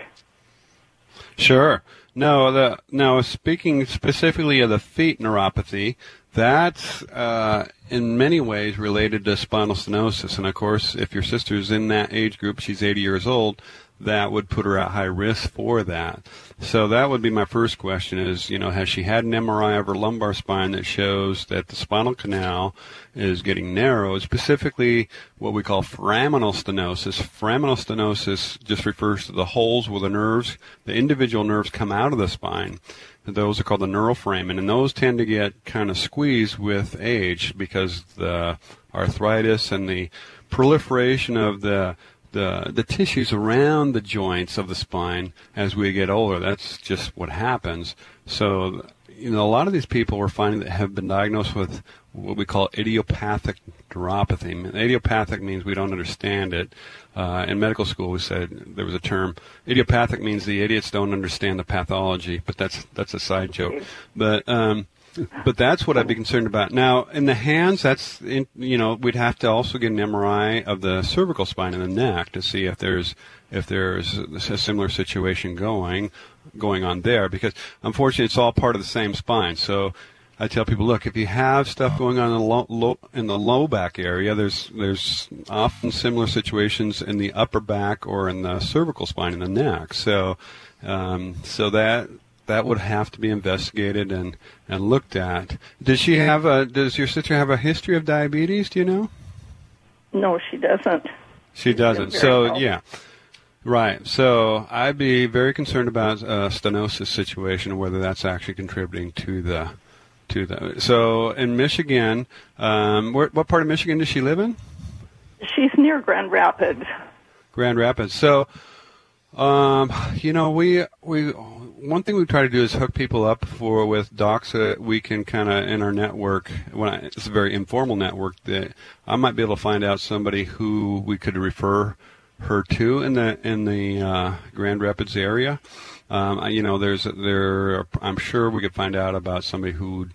Sure. No, the now speaking specifically of the feet neuropathy, that's uh, in many ways related to spinal stenosis. And of course, if your sister's in that age group, she's 80 years old, that would put her at high risk for that. So that would be my first question is, you know, has she had an MRI of her lumbar spine that shows that the spinal canal is getting narrow, specifically what we call foraminal stenosis. Foraminal stenosis just refers to the holes where the nerves, the individual nerves come out of the spine. Those are called the neural foramen, and those tend to get kind of squeezed with age because the arthritis and the proliferation of the the the tissues around the joints of the spine as we get older. That's just what happens. So, you know, a lot of these people we're finding that have been diagnosed with what we call idiopathic neuropathy. Idiopathic means we don't understand it. Uh, in medical school, we said there was a term. Idiopathic means the idiots don't understand the pathology, but that's that's a side joke. But um, but that's what I'd be concerned about. Now, in the hands, that's in, you know we'd have to also get an MRI of the cervical spine and the neck to see if there's if there's a similar situation going going on there because unfortunately it's all part of the same spine. So I tell people, look, if you have stuff going on in the low, low, in the low back area, there's there's often similar situations in the upper back or in the cervical spine in the neck. So um, so that that would have to be investigated and, and looked at. Does she have a? Does your sister have a history of diabetes? Do you know? No, she doesn't. She doesn't. So yeah, right. So I'd be very concerned about a stenosis situation, whether that's actually contributing to the to the. So in Michigan, um, where, what part of Michigan does she live in? She's near Grand Rapids. Grand Rapids. So, um, you know, we we one thing we try to do is hook people up for with docs that we can kind of in our network. When I, it's a very informal network that I might be able to find out somebody who we could refer her to in the in the uh, Grand Rapids area. Um, you know, there's there. Are, I'm sure we could find out about somebody who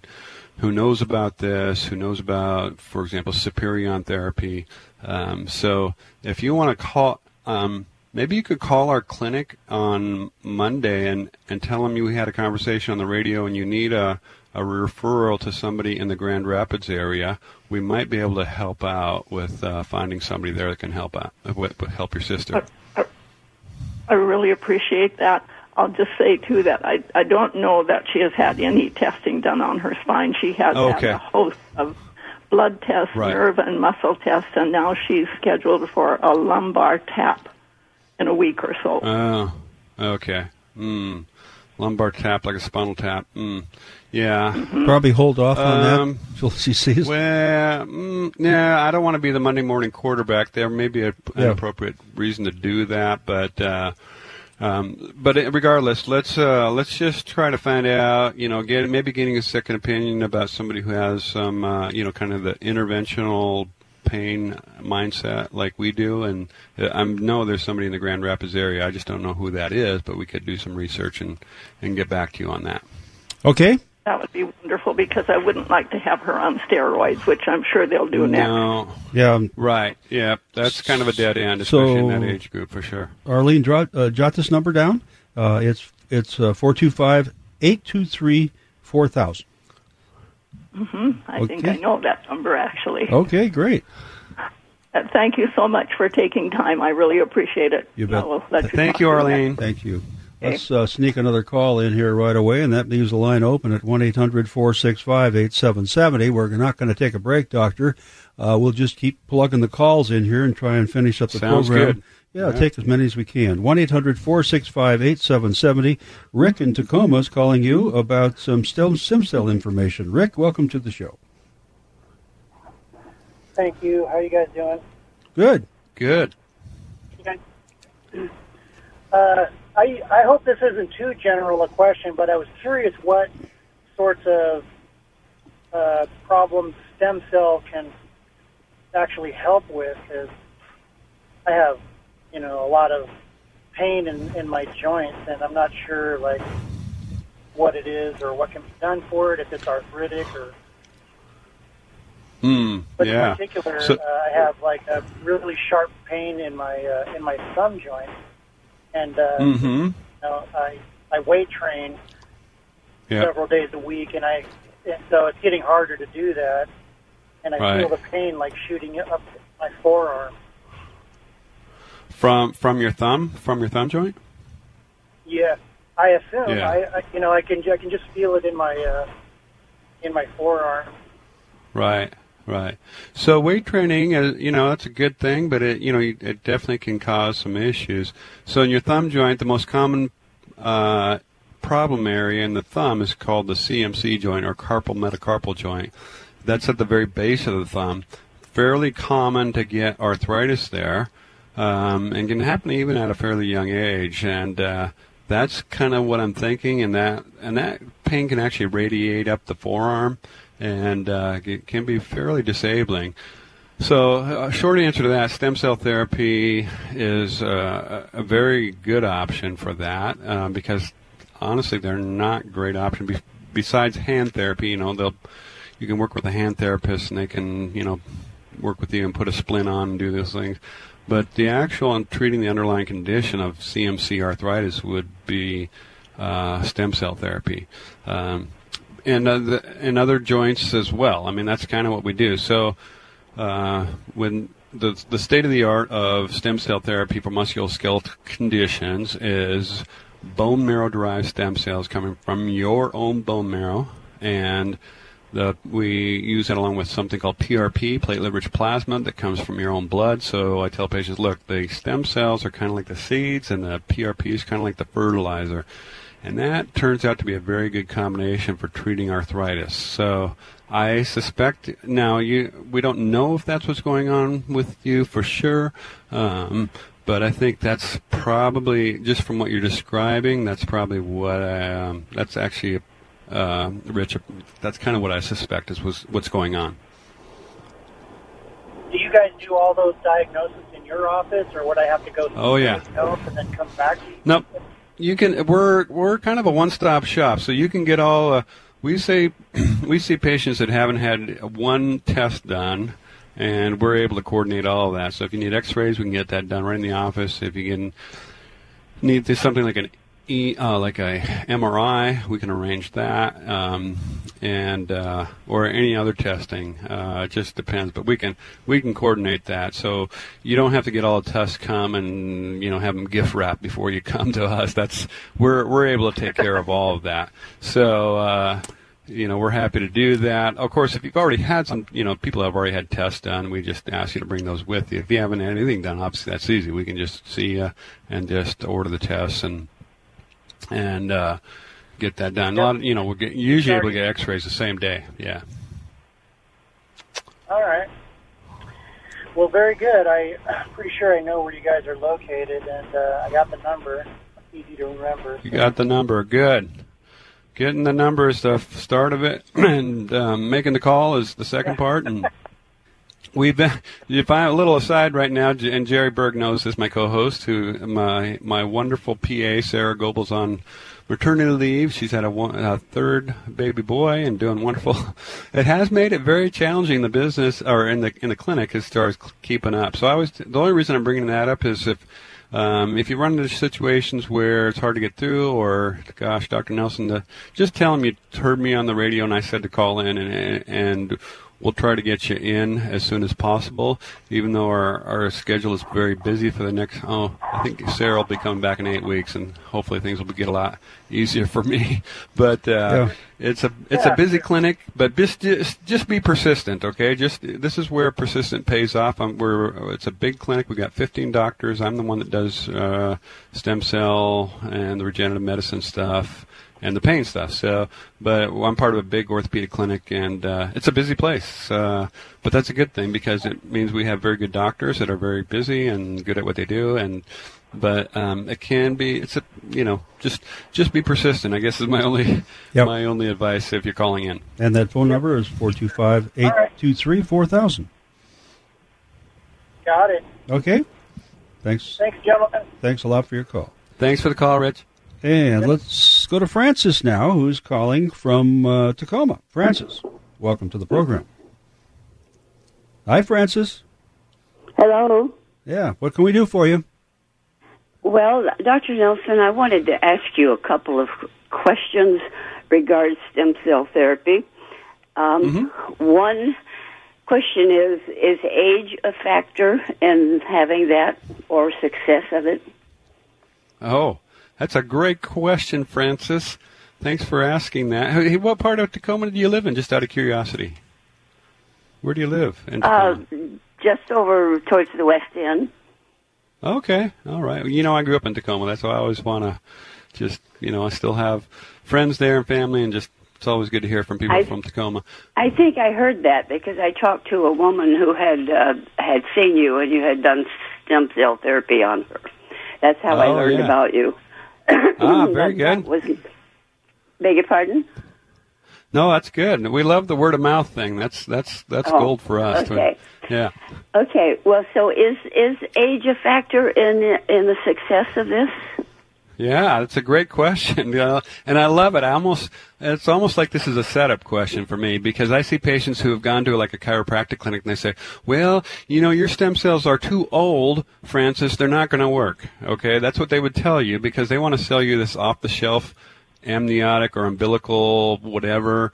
who knows about this, who knows about, for example, Superion therapy. Um, so if you want to call. Um, Maybe you could call our clinic on Monday and, and tell them you had a conversation on the radio and you need a, a referral to somebody in the Grand Rapids area. We might be able to help out with uh, finding somebody there that can help out, with, help your sister. Uh, uh, I really appreciate that. I'll just say too that I I don't know that she has had any testing done on her spine. She has okay. had a host of blood tests, right. nerve and muscle tests, and now she's scheduled for a lumbar tap in a week or so. Oh, okay. Mm. Lumbar tap like a spinal tap. Mm. Yeah. Mm-hmm. Probably hold off on um, that until she sees. Well, mm, yeah, I don't want to be the Monday morning quarterback. There may be a, an Yeah. appropriate reason to do that, but uh, um, but regardless, let's uh, let's just try to find out. You know, get maybe getting a second opinion about somebody who has some uh, you know kind of the interventional pain mindset like we do and uh, I know there's somebody in the Grand Rapids area I just don't know who that is but we could do some research and and get back to you on that Okay. That would be wonderful because I wouldn't like to have her on steroids, which I'm sure they'll do next. Yeah. um, Right. Yeah. That's kind of a dead end, especially in that age group for sure. Arlene, draw, uh, jot this number down. Uh, it's it's four two five eight two three four thousand. Hmm I think I know that number actually. Okay, great. Uh, thank you so much for taking time. I really appreciate it. You bet. I will let Thank talk you, to Arlene. Thank you. Let's uh, sneak another call in here right away, and that leaves the line open at 1 800 465 8770. We're not going to take a break, Doctor. Uh, we'll just keep plugging the calls in here and try and finish up the Sounds program. good. Yeah, Yeah. take as many as we can. 1 800 465 8770. Rick in Tacoma is calling you about some stem, stem cell information. Rick, welcome to the show. Thank you. How are you guys doing? Good. Good. Uh, I I hope this isn't too general a question, but I was curious what sorts of uh, problems stem cell can actually help with. Is I have you know a lot of pain in in my joints, and I'm not sure like what it is or what can be done for it. If it's arthritic or Hmm. But yeah. in particular, So- uh, I have like a really sharp pain in my uh, in my thumb joint, and uh, Mhm. you know, I I weight train Yeah. several days a week, and I and so it's getting harder to do that, and I Right. feel the pain like shooting up my forearm. From from your thumb, from your thumb joint. Yeah, I assume Yeah. I, I you know I can I can just feel it in my uh, in my forearm. Right. Right. So weight training, uh, you know, that's a good thing, but it, you know, it definitely can cause some issues. So in your thumb joint, the most common uh, problem area in the thumb is called the CMC joint or carpal metacarpal joint. That's at the very base of the thumb. Fairly common to get arthritis there, um, and can happen even at a fairly young age. And uh, that's kind of what I'm thinking. And that and that pain can actually radiate up the forearm, and uh, it can be fairly disabling. So, a short answer to that: stem cell therapy is uh, a a very good option for that uh, because honestly, they're not great option. Be- besides hand therapy, you know, they'll you can work with a hand therapist and they can you know work with you and put a splint on and do those things. But the actual treating the underlying condition of CMC arthritis would be uh, stem cell therapy. Um, and uh, the, and other joints as well. I mean, that's kind of what we do. So, uh, when the the state of the art of stem cell therapy for musculoskeletal conditions is bone marrow derived stem cells coming from your own bone marrow, and the, we use that along with something called PRP, platelet rich plasma, that comes from your own blood. So I tell patients, look, the stem cells are kind of like the seeds, and the PRP is kind of like the fertilizer. And that turns out to be a very good combination for treating arthritis. So I suspect now you we don't know if that's what's going on with you for sure, um, but I think that's probably just from what you're describing. That's probably what I, um, that's actually uh, Rich. That's kind of what I suspect is was what's going on. Do you guys do all those diagnoses in your office, or would I have to go? to Oh, yeah. and then come back? Nope. You can. We're we're kind of a one-stop shop, so you can get all. Uh, we say we see patients that haven't had one test done, and we're able to coordinate all of that. So if you need X-rays, we can get that done right in the office. If you can need something like an e, uh, like a MRI, we can arrange that, um, and uh, or any other testing. Uh, it just depends, but we can we can coordinate that. So you don't have to get all the tests come and you know have them gift wrapped before you come to us. That's we're we're able to take care of all of that. So. Uh, you know, we're happy to do that. Of course, if you've already had some, you know, people have already had tests done, we just ask you to bring those with you. If you haven't had anything done, obviously that's easy. We can just see you and just order the tests and and uh, get that done. Yep. A lot, of, you know, we're get, usually able to get X-rays the same day. Yeah. All right. Well, very good. I, I'm pretty sure I know where you guys are located, and uh, I got the number. Easy to remember. You got the number. Good. Getting the number is the start of it, and um, making the call is the second part. And we've been, if I a little aside right now, and Jerry Berg knows this, my co-host, who my my wonderful PA Sarah Goebel's on maternity leave. She's had a, one, a third baby boy and doing wonderful. It has made it very challenging the business or in the in the clinic as far as keeping up. So I was the only reason I'm bringing that up is if. Um, if you run into situations where it's hard to get through, or gosh, Dr. Nelson, the, just tell him you heard me on the radio and I said to call in, and and we'll try to get you in as soon as possible, even though our, our schedule is very busy for the next, oh, I think Sarah will be coming back in eight weeks, and hopefully things will get a lot easier for me. But uh, yeah. it's a it's a busy clinic, but just, just just be persistent, okay? Just this is where persistent pays off. I'm, we're it's a big clinic. We've got 15 doctors. I'm the one that does uh, stem cell and the regenerative medicine stuff and the pain stuff. So, but I'm part of a big orthopedic clinic, and uh, it's a busy place. Uh, but that's a good thing because it means we have very good doctors that are very busy and good at what they do. And but um, it can be it's a you know just just be persistent. I guess is my only yep. my only advice if you're calling in. And that phone number is four two five eight two three four thousand. Got it. Okay. Thanks. Thanks, gentlemen. Thanks a lot for your call. Thanks for the call, Rich. And let's go to Francis now, who's calling from uh, Tacoma. Francis, welcome to the program. Hi, Francis. Hello. Yeah, what can we do for you? Well, Dr. Nelson, I wanted to ask you a couple of questions regarding stem cell therapy. Um, mm-hmm. One question is Is age a factor in having that or success of it? Oh, that's a great question, Francis. Thanks for asking that. Hey, what part of Tacoma do you live in, just out of curiosity? Where do you live? In uh, just over towards the west end. Okay, all right. You know, I grew up in Tacoma. That's why I always want to just, you know, I still have friends there and family, and just it's always good to hear from people I, from Tacoma. I think I heard that because I talked to a woman who had uh, had seen you and you had done stem cell therapy on her. That's how oh, I learned yeah. about you ah, very good. Was, beg your pardon? No, that's good. We love the word of mouth thing. That's that's that's oh, gold for us. Okay. Yeah. Okay. Well, so is is age a factor in in the success of this? Yeah, that's a great question, and I love it. I almost it's almost like this is a setup question for me because I see patients who have gone to like a chiropractic clinic and they say, "Well, you know, your stem cells are too old, Francis. They're not going to work." Okay, that's what they would tell you because they want to sell you this off-the-shelf amniotic or umbilical whatever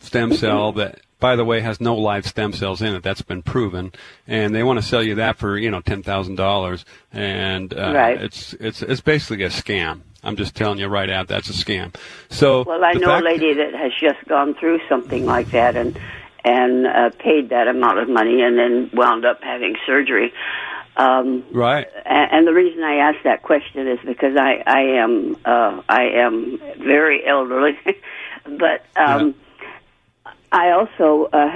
stem cell mm-hmm. that by the way, has no live stem cells in it. That's been proven, and they want to sell you that for you know ten thousand dollars, and uh, right. it's it's it's basically a scam. I'm just telling you right out, that's a scam. So well, I know a lady that has just gone through something like that and and uh, paid that amount of money and then wound up having surgery. Um, right. And, and the reason I ask that question is because I I am uh, I am very elderly, but um, yeah I also uh,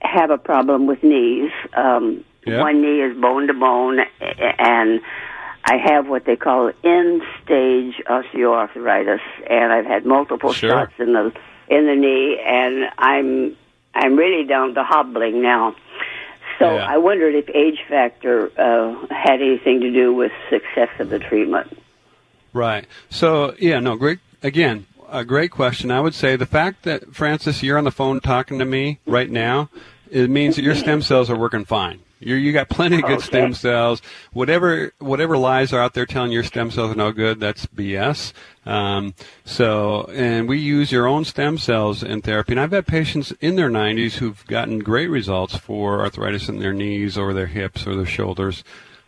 have a problem with knees. Um, yeah. One knee is bone to bone, and I have what they call end stage osteoarthritis, and I've had multiple sure. shots in the in the knee, and I'm I'm really down to hobbling now. So yeah. I wondered if age factor uh, had anything to do with success of the treatment. Right. So yeah, no, great. Again, a great question. I would say the fact that Francis, you're on the phone talking to me right now, it means that your stem cells are working fine. You you got plenty of good okay. stem cells. Whatever whatever lies are out there telling your stem cells are no good, that's BS. Um, so, and we use your own stem cells in therapy. And I've had patients in their 90s who've gotten great results for arthritis in their knees or their hips or their shoulders.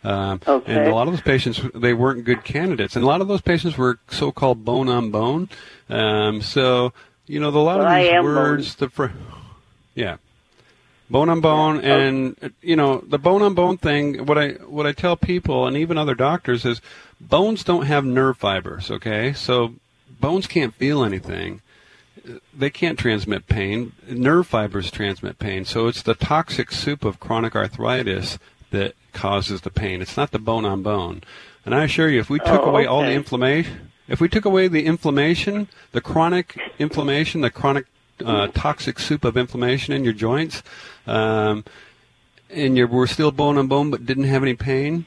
Um, okay. And a lot of those patients, they weren't good candidates. And a lot of those patients were so-called bone on bone. Um, so, you know, the, a lot well, of these words, bone. the, fr- yeah bone on bone and you know the bone on bone thing what i what i tell people and even other doctors is bones don't have nerve fibers okay so bones can't feel anything they can't transmit pain nerve fibers transmit pain so it's the toxic soup of chronic arthritis that causes the pain it's not the bone on bone and i assure you if we took oh, away okay. all the inflammation if we took away the inflammation the chronic inflammation the chronic uh, toxic soup of inflammation in your joints, um, and you were still bone on bone but didn't have any pain,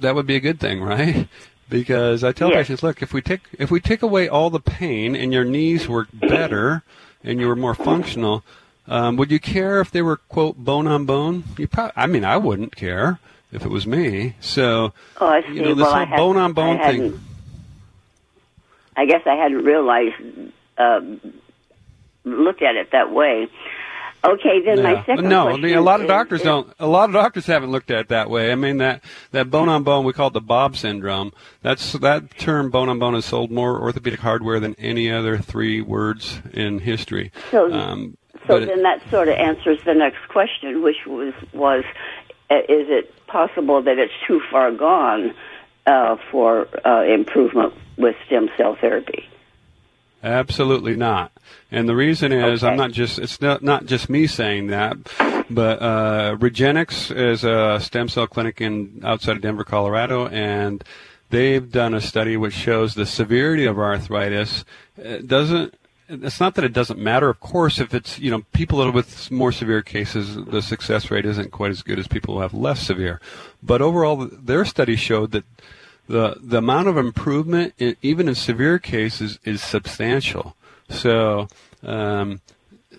that would be a good thing, right? Because I tell patients, look, if we take if we take away all the pain and your knees were better and you were more functional, um, would you care if they were quote bone on bone? You probably, I mean, I wouldn't care if it was me. So, oh, I see. you know, this well, whole bone on bone thing. I guess I hadn't realized um, looked at it that way. Okay, then yeah. my second no, question a lot of doctors is, don't. A lot of doctors haven't looked at it that way. I mean that that bone on bone, we call it the Bob syndrome. That's that term bone on bone has sold more orthopedic hardware than any other three words in history. So, um, so then it, that sort of answers the next question, which was was uh, is it possible that it's too far gone uh, for uh, improvement with stem cell therapy? Absolutely not. And the reason is okay. I'm not just it's not not just me saying that, but uh, Regenexx is a stem cell clinic in outside of Denver, Colorado, and they've done a study which shows the severity of arthritis it doesn't it's not that it doesn't matter. Of course, if it's you know people with more severe cases, the success rate isn't quite as good as people who have less severe. But overall, their study showed that the the amount of improvement, in, even in severe cases, is substantial. So. Um,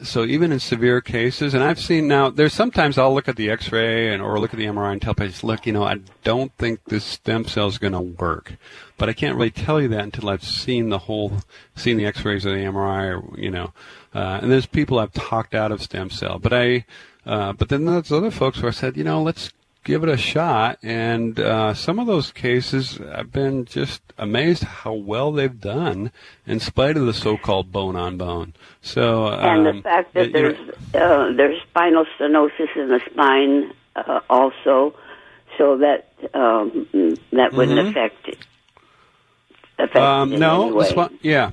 so even in severe cases, and I've seen now, there's sometimes I'll look at the X-ray and or look at the MRI and tell patients, look, you know, I don't think this stem cell is going to work, but I can't really tell you that until I've seen the whole, seen the X-rays or the MRI, or you know, uh, and there's people I've talked out of stem cell, but I, uh, but then there's other folks who I said, you know, let's give it a shot. And uh, some of those cases, I've been just amazed how well they've done in spite of the so-called bone on bone. So and um, the fact that there's uh, there's spinal stenosis in the spine uh, also, so that um, that wouldn't mm-hmm. affect it. Affect um, it no, sp- yeah.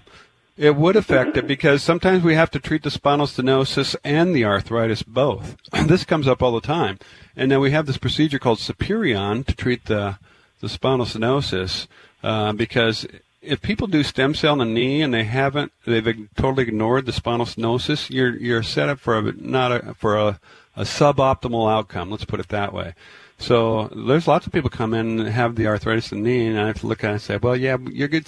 It would affect it because sometimes we have to treat the spinal stenosis and the arthritis both. this comes up all the time. And then we have this procedure called Superion to treat the, the spinal stenosis uh, because if people do stem cell in the knee and they haven't, they've totally ignored the spinal stenosis, you're, you're set up for a, not a, for a, a suboptimal outcome. Let's put it that way. So there's lots of people come in and have the arthritis in the knee, and I have to look at it and say, well, yeah, you're a good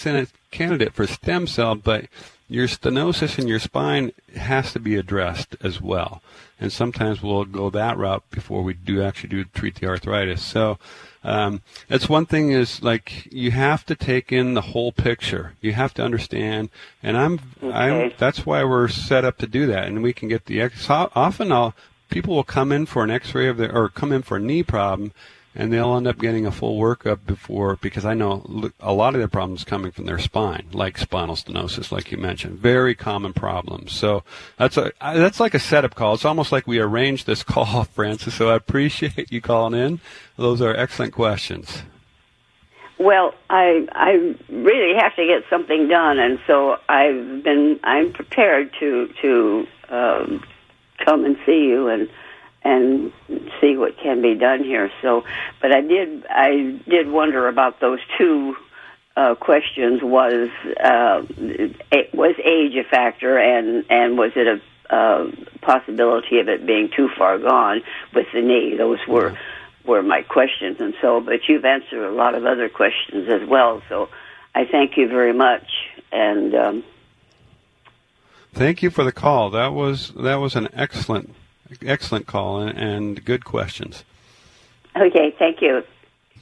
candidate for stem cell, but your stenosis in your spine has to be addressed as well. And sometimes we'll go that route before we do actually do treat the arthritis. So um, that's one thing is like you have to take in the whole picture. You have to understand, and I'm, okay. I'm. That's why we're set up to do that, and we can get the. X. Often, I'll people will come in for an X-ray of their or come in for a knee problem, and they'll end up getting a full workup before because I know a lot of their problems coming from their spine, like spinal stenosis, like you mentioned, very common problems. So that's a that's like a setup call. It's almost like we arranged this call, Francis. So I appreciate you calling in. Those are excellent questions. Well, I I really have to get something done, and so I've been I'm prepared to to um, come and see you and and see what can be done here. So, but I did I did wonder about those two uh, questions. Was uh, was age a factor, and and was it a uh, possibility of it being too far gone with the knee? Those were were my questions, and so. But you've answered a lot of other questions as well. So, I thank you very much, and. Um, Thank you for the call. That was that was an excellent excellent call and, and good questions. Okay, thank you.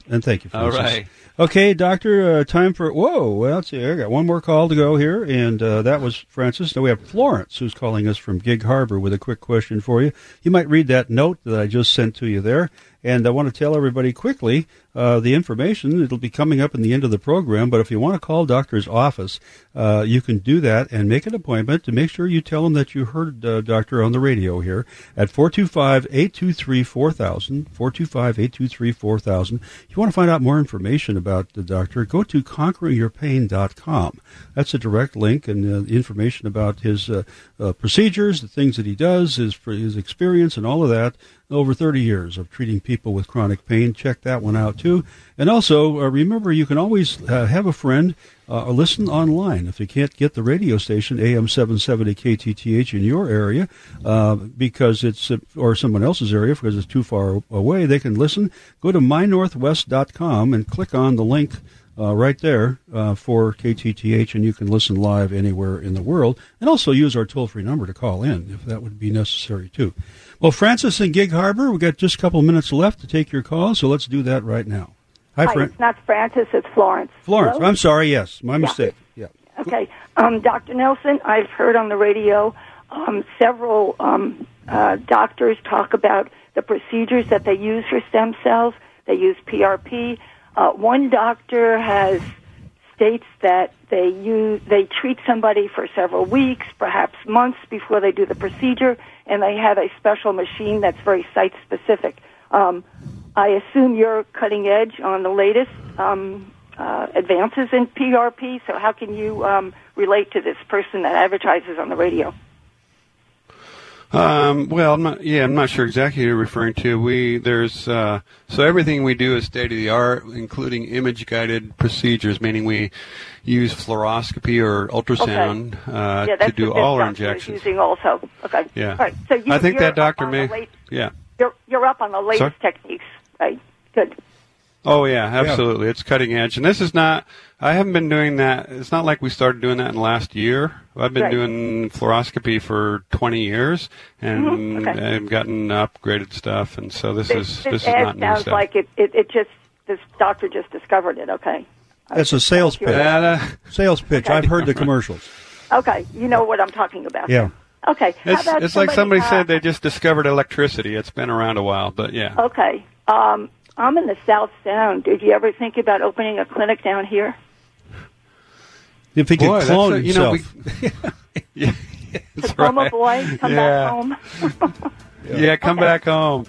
And thank you, Francis. All right. Okay, doctor, uh, time for. Whoa, well, let's see. I got one more call to go here, and uh, that was Francis. Now we have Florence, who's calling us from Gig Harbor with a quick question for you. You might read that note that I just sent to you there. And I want to tell everybody quickly uh, the information. It'll be coming up in the end of the program. But if you want to call doctor's office, uh, you can do that and make an appointment to make sure you tell them that you heard uh, doctor on the radio here at 425-823-4000, 425-823-4000. If you want to find out more information about the doctor, go to conqueringyourpain.com. That's a direct link and uh, information about his uh, uh, procedures, the things that he does, his, his experience and all of that over 30 years of treating people with chronic pain. Check that one out too. And also, uh, remember, you can always uh, have a friend uh, or listen online. If you can't get the radio station, AM 770 KTTH in your area, uh, because it's, uh, or someone else's area because it's too far away, they can listen. Go to mynorthwest.com and click on the link uh, right there uh, for KTTH, and you can listen live anywhere in the world. And also use our toll free number to call in if that would be necessary too. Well, Francis in Gig Harbor, we've got just a couple minutes left to take your call, so let's do that right now. Hi, Hi It's not Francis, it's Florence. Florence, Hello? I'm sorry, yes, my mistake. Yeah. Okay. Um, Dr. Nelson, I've heard on the radio um, several um, uh, doctors talk about the procedures that they use for stem cells. They use PRP. Uh, one doctor has states that they use they treat somebody for several weeks, perhaps months before they do the procedure, and they have a special machine that's very site specific. Um, I assume you're cutting edge on the latest um, uh, advances in PRP. So how can you um, relate to this person that advertises on the radio? Um, well, I'm not, yeah, I'm not sure exactly who you're referring to. We there's uh, so everything we do is state of the art, including image guided procedures, meaning we use fluoroscopy or ultrasound okay. uh, yeah, to do all our injections. Using also, okay. Yeah. All right. So you, I think that doctor may. Late, yeah. You're you're up on the latest Sorry? techniques, right? Good. Oh yeah, absolutely. Yeah. It's cutting edge, and this is not. I haven't been doing that. It's not like we started doing that in the last year. I've been right. doing fluoroscopy for 20 years, and mm-hmm. okay. I've gotten upgraded stuff, and so this, this is this, this is not new sounds stuff. like it, it. It just this doctor just discovered it. Okay. That's a sales pitch. Uh, sales pitch. Okay. I've heard the commercials. Okay, you know what I'm talking about. Yeah. Okay. It's, it's somebody, like somebody uh, said they just discovered electricity. It's been around a while, but yeah. Okay. Um, I'm in the South Sound. Did you ever think about opening a clinic down here? If he Boy, could clone a, you himself. Know, we, yeah, Diploma right. boy, come yeah. back home. yeah. yeah, come okay. back home.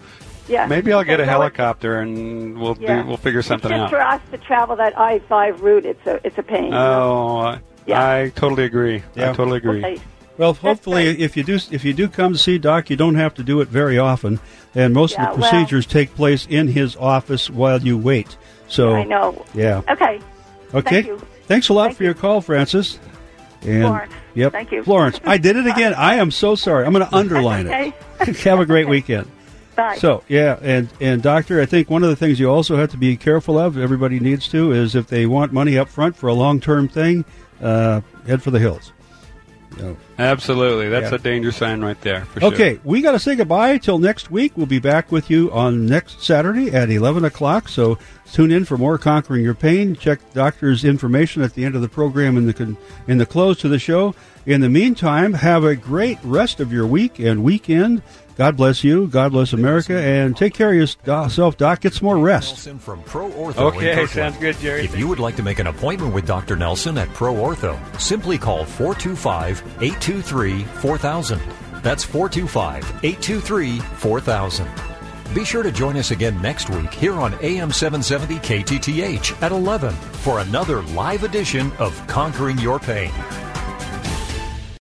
Yeah. Maybe I'll get a helicopter and we'll yeah. do, we'll figure something it's out. for us to travel that I five route, it's a it's a pain. Oh, yeah. I totally agree. Yeah. I totally agree. Okay. Well, hopefully, if you do if you do come to see Doc, you don't have to do it very often, and most yeah, of the procedures well, take place in his office while you wait. So I know. Yeah. Okay. Okay. Thank Thanks a lot Thank for you. your call, Francis. And, Florence. Yep. Thank you. Florence. I did it again. I am so sorry. I'm going to underline okay. it. Have a great weekend. Bye. So yeah, and and doctor, I think one of the things you also have to be careful of. Everybody needs to is if they want money up front for a long term thing, uh, head for the hills. No. Absolutely, that's Yeah. a danger sign right there. For Okay, sure. we got to say goodbye till next week. We'll be back with you on next Saturday at 11 o'clock. So tune in for more Conquering Your Pain. Check the doctor's information at the end of the program in the con- in the close to the show. In the meantime, have a great rest of your week and weekend. God bless you. God bless America. And take care of yourself, Doc. Get some more rest. From Pro Ortho. Okay, Kirkland. sounds good, Jerry. If you would like to make an appointment with Dr. Nelson at Pro Ortho, simply call 425 823 4000. That's 425 823 4000. Be sure to join us again next week here on AM 770 KTTH at 11 for another live edition of Conquering Your Pain.